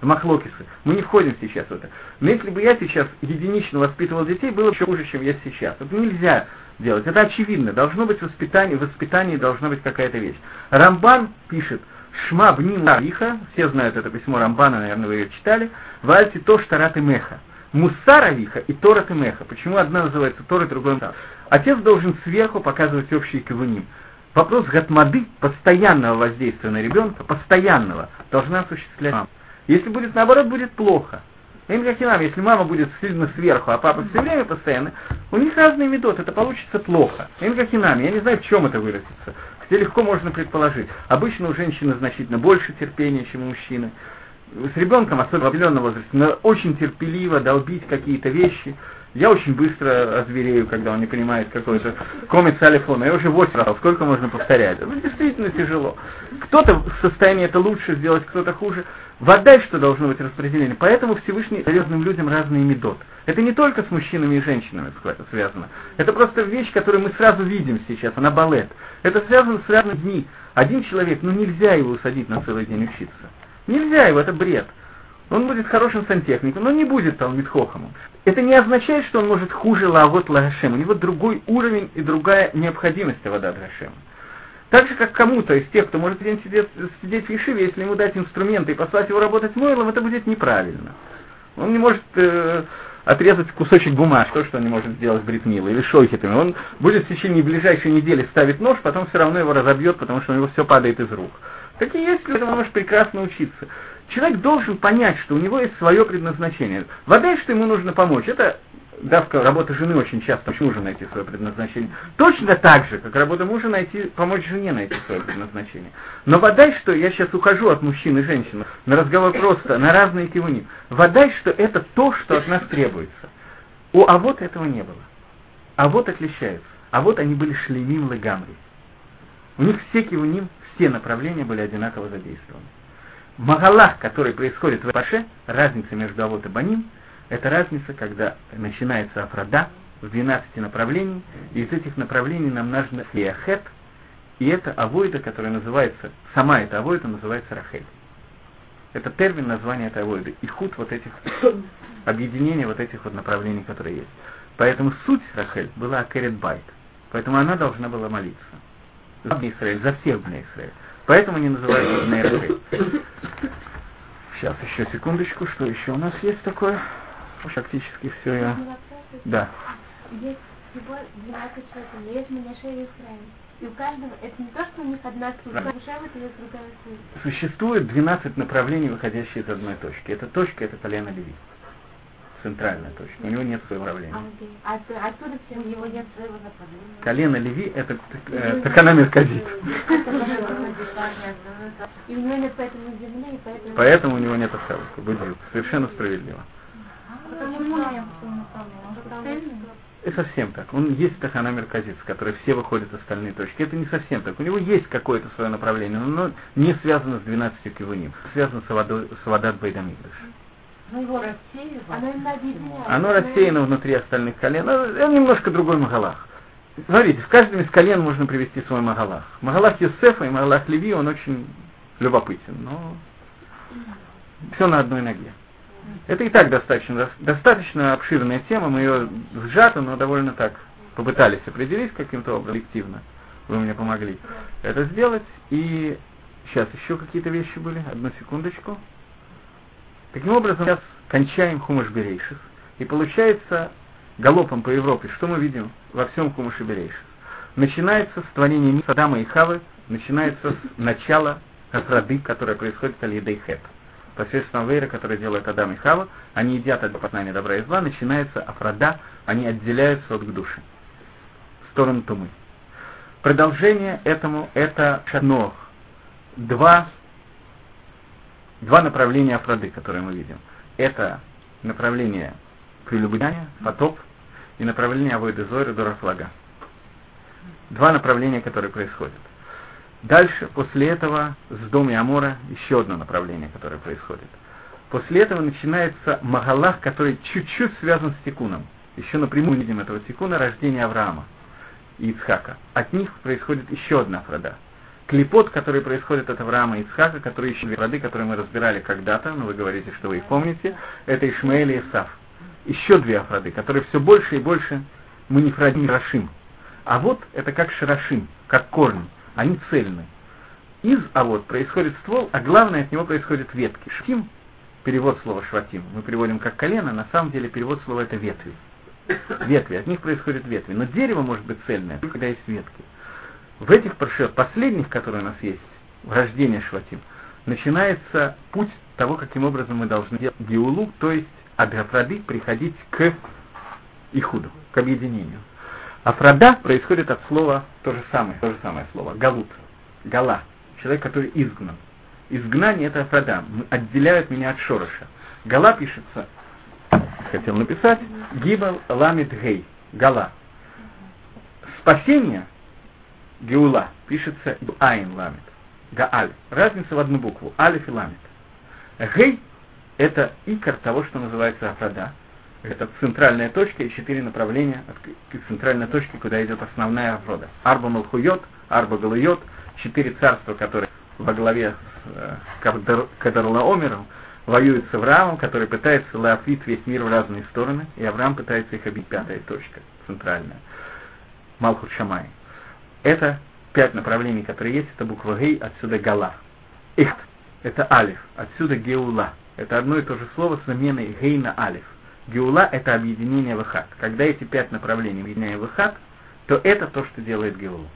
В Махлокисы. Мы не входим сейчас в это. Но если бы я сейчас единично воспитывал детей, было бы еще хуже, чем я сейчас. Это нельзя делать. Это очевидно. Должно быть воспитание, в воспитании должна быть какая-то вещь. Рамбан пишет – Шма бним лиха, все знают это письмо Рамбана, наверное, вы ее читали, вальти то штарат и меха. Муссар авиха и Торат и Меха. Почему одна называется Тора, другая Муссар? Отец должен сверху показывать общие кавуним. Вопрос гатмады, постоянного воздействия на ребенка, постоянного, должна осуществлять мама. Если будет наоборот, будет плохо. Им как и нам, если мама будет сильно сверху, а папа все время постоянно, у них разные методы, это получится плохо. Им как и нам, я не знаю, в чем это выразится. Где легко можно предположить. Обычно у женщины значительно больше терпения, чем у мужчины. С ребенком, особенно в определенном возрасте, надо очень терпеливо долбить какие-то вещи. Я очень быстро озверею, когда он не понимает какой-то комикс алифона. Я уже 8 раз, сколько можно повторять. Это действительно тяжело. Кто-то в состоянии это лучше сделать, кто-то хуже. Вода, что должно быть распределение. Поэтому Всевышний разным людям разные медот. Это не только с мужчинами и женщинами связано. Это просто вещь, которую мы сразу видим сейчас, она балет. Это связано с разными дни. Один человек, ну нельзя его усадить на целый день учиться. Нельзя его, это бред. Он будет хорошим сантехником, но не будет Талмитхохомом. Это не означает, что он может хуже Лавот Лагашем. У него другой уровень и другая необходимость Авадат Гашема. Так же, как кому-то из тех, кто может сидеть, сидеть в Ешиве, если ему дать инструменты и послать его работать Мойлом, это будет неправильно. Он не может э, отрезать кусочек бумажки, то, что он не может сделать бритмилой или шойхетами. Он будет в течение ближайшей недели ставить нож, потом все равно его разобьет, потому что у него все падает из рук. Так и есть он может прекрасно учиться. Человек должен понять, что у него есть свое предназначение. Вода, что ему нужно помочь, это давка работа жены очень часто мужу найти свое предназначение. Точно так же, как работа мужа найти, помочь жене найти свое предназначение. Но водай, что я сейчас ухожу от мужчин и женщин на разговор просто, на разные кивуни. Водай, что это то, что от нас требуется. У а вот этого не было. А вот отличаются. А вот они были шлемим легамри. У них все кивуним, все направления были одинаково задействованы. Магалах, который происходит в Паше, разница между Авод и Баним, это разница, когда начинается Афрада в 12 направлений, и из этих направлений нам нужно Иахет, и это Авойда, которая называется, сама эта Авойда называется Рахель. Это термин названия этой Авойды. И худ вот этих, *coughs* объединения вот этих вот направлений, которые есть. Поэтому суть Рахель была Акерет Байт. Поэтому она должна была молиться. За Израиль, за всех Бней Израиль. Поэтому они называются Бней Рахель. *coughs* Сейчас, еще секундочку, что еще у нас есть такое? Фактически все я... Да. Есть всего 12 человек, но есть Манаше и. И у каждого, это не то, что у них одна у Шевы есть другая суть. Существует 12 направлений, выходящие из одной точки. Эта точка, это колено Леви. Центральная точка. У него нет своего направления. А, окей. А от- оттуда все у него нет своего направления. Колено Леви это э, такана мерказит. И у него нет поэтому земли, и поэтому... Поэтому у него нет остатка. Будью. Совершенно справедливо. Направления? И совсем так. Он есть тахана мерказит, с которой все выходят остальные точки. Это не совсем так. У него есть какое-то свое направление, но оно не связано с 12 кивуним. Связано с, водой, с водат Байдамидыш. Ну его рассеивают. Оно рассеяно внутри остальных колен. Это немножко другой Магалах. Смотрите, в каждом из колен можно привести свой Магалах. Магалах Юсефа и Магалах Леви, он очень любопытен, но все на одной ноге. Это и так достаточно, достаточно обширная тема, мы ее сжато, но довольно так попытались определить каким-то образом, объективно. Вы мне помогли это сделать. И сейчас еще какие-то вещи были. Одну секундочку. Таким образом, сейчас кончаем Хумаш Берейшис. И получается галопом по Европе, что мы видим во всем Хумаше Берейшис? Начинается с творения мира Адама и Хавы, начинается с начала Афрады, которое происходит Алидей Хет. Посредством Вейра, который делает Адам и Хава, они едят от познания добра и зла, начинается Афрада, они отделяются от души, в сторону Тумы. Продолжение этому это Шанох. Два, два направления Афрады, которые мы видим. Это направление прелюбодеяния, потоп, и направление Авойды Зойры Дорафлага. Два направления, которые происходят. Дальше, после этого, с Дом и Амора, еще одно направление, которое происходит. После этого начинается Магалах, который чуть-чуть связан с Тикуном. Еще напрямую видим этого Тикуна, рождение Авраама и Ицхака. От них происходит еще одна фрада. Клепот, который происходит от Авраама и Ицхака, которые еще две фрады, которые мы разбирали когда-то, но вы говорите, что вы их помните, это Ишмаэль и Исав. Еще две афрады, которые все больше и больше мы не фрадим Рашим. А вот это как шарашим, как корни. Они цельны. Из а вот происходит ствол, а главное от него происходят ветки. Шватим, перевод слова шватим, мы переводим как колено, на самом деле перевод слова это ветви. Ветви, от них происходят ветви. Но дерево может быть цельное, когда есть ветки. В этих последних, которые у нас есть, в рождении шватим, начинается путь того, каким образом мы должны делать геулу, то есть от приходить к Ихуду, к объединению. Афрада происходит от слова то же самое, то же самое слово, галут, гала, человек, который изгнан. Изгнание это м- отделяют меня от шороша. Гала пишется, хотел написать, гибал ламит гей, гала. Спасение, геула, пишется айн ламит, гааль. Разница в одну букву, алиф и ламит. Гей это икор того, что называется Афрада. Это центральная точка и четыре направления от центральной точке, куда идет основная Афрода. Арба Малхуйот, Арба Галуйот, четыре царства, которые во главе с э, Кадар- Кадарлаомером воюют с Авраамом, который пытается лафит весь мир в разные стороны, и Авраам пытается их обить пятая точка, центральная. Малхут Шамай. Это пять направлений, которые есть, это буква Гей, отсюда Гала. Ихт, это Алиф, отсюда Геула. Это одно и то же слово с заменой Гей на Алиф. Геула – это объединение в. Когда эти пять направлений объединяем в то это то, что делает Геулу.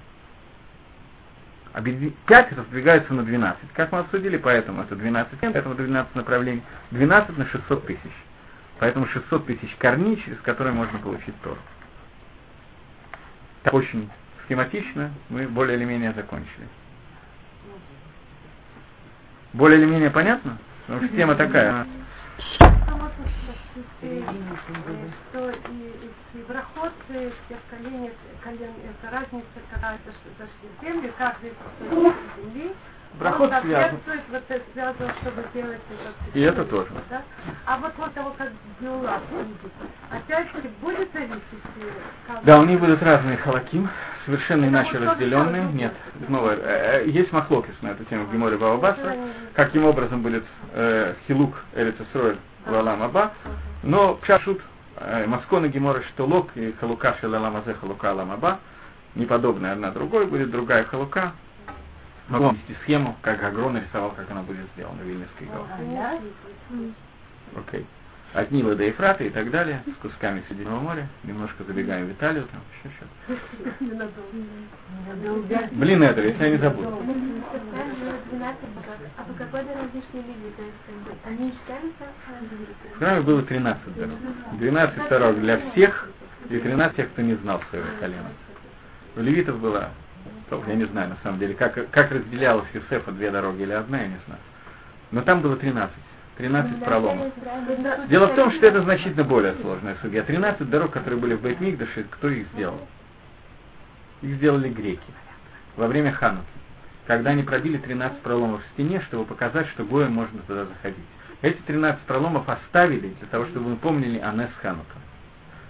Пять раздвигаются на 12. Как мы обсудили, поэтому это 12, поэтому 12 направлений. 12 на 600 тысяч. Поэтому 600 тысяч корней, через которые можно получить Тору. Так очень схематично мы более или менее закончили. Более или менее понятно? Потому что тема такая. Что и из Евра брахот э, всех колен, колен, это разница, когда зашли в землю, каждый кусочек земли, Брахот связан. соответствует, вот это связан, чтобы сделать этот И это тоже. Да? А вот после того, как Геула будет, опять будет зависеть, э, как Да, у них будут разные халаким, совершенно Это иначе вот разделенные. Нет, снова, э, э, есть махлокис на эту тему в Геморе Бабабаса, каким образом будет э, хилук Эрицесроэль Лалам Аба, но пшашут э, Маскона Гемора Штолок и Халука Шелалам Азе Халука Алам Аба, неподобная одна другой, будет другая халука. Могу вести схему, как Агрон нарисовал, как она будет сделана в Вильнюсской. Окей. От Нила до Ефрата и так далее, с кусками Средиземного моря, немножко забегаем в Италию, там еще что-то. Блин, это, если я не забуду. Там было 12 богов. А по какой дороге шли люди? То есть, как бы, они считаются В храме было 13 дорог. 12 дорог для всех и 13 тех, кто не знал своего колена. У левитов было, то, я не знаю на самом деле, как, как разделялась Юсефа две дороги или одна, я не знаю. Но там было 13. 13 проломов. Дело в том, что это значительно более сложная судья. 13 дорог, которые были в Бейтмигдаше, кто их сделал? Их сделали греки во время Хануки, когда они пробили 13 проломов в стене, чтобы показать, что Гоем можно туда заходить. Эти 13 проломов оставили для того, чтобы мы помнили о Нес Ханука.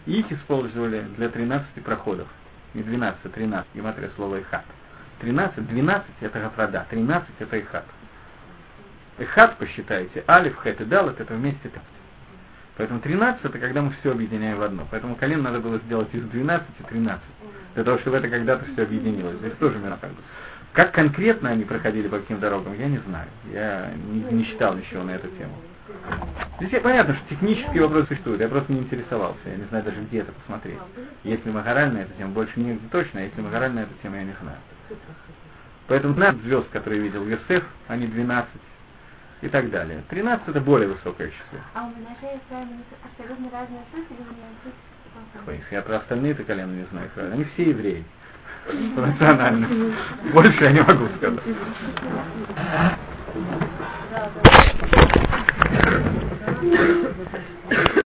И их использовали для 13 проходов. Не 12, а 13. Гематрия слова Эхат. 13, 12 это Гафрада, 13 это Эхат. Эхат, посчитайте, Алиф, Хет и Далат это вместе 13. Поэтому 13 это когда мы все объединяем в одно. Поэтому колен надо было сделать из 12 и 13. Для того, чтобы это когда-то все объединилось. Здесь тоже миракаль. Как конкретно они проходили по каким дорогам, я не знаю. Я не, не читал ничего на эту тему. Здесь понятно, что технические вопросы существуют. Я просто не интересовался. Я не знаю даже, где это посмотреть. Если Магараль на эту тему, больше нигде точно, а если Магараль на эту тему, я не знаю. Поэтому 12 звезд, которые видел Йосеф, они 12 и так далее. 13 это более высокое число. А у Менаше и Ефраима абсолютно разные суть или? Ой, Я про остальные-то колена не знаю. Они все евреи. По национальности. Больше я не могу сказать. Да, да.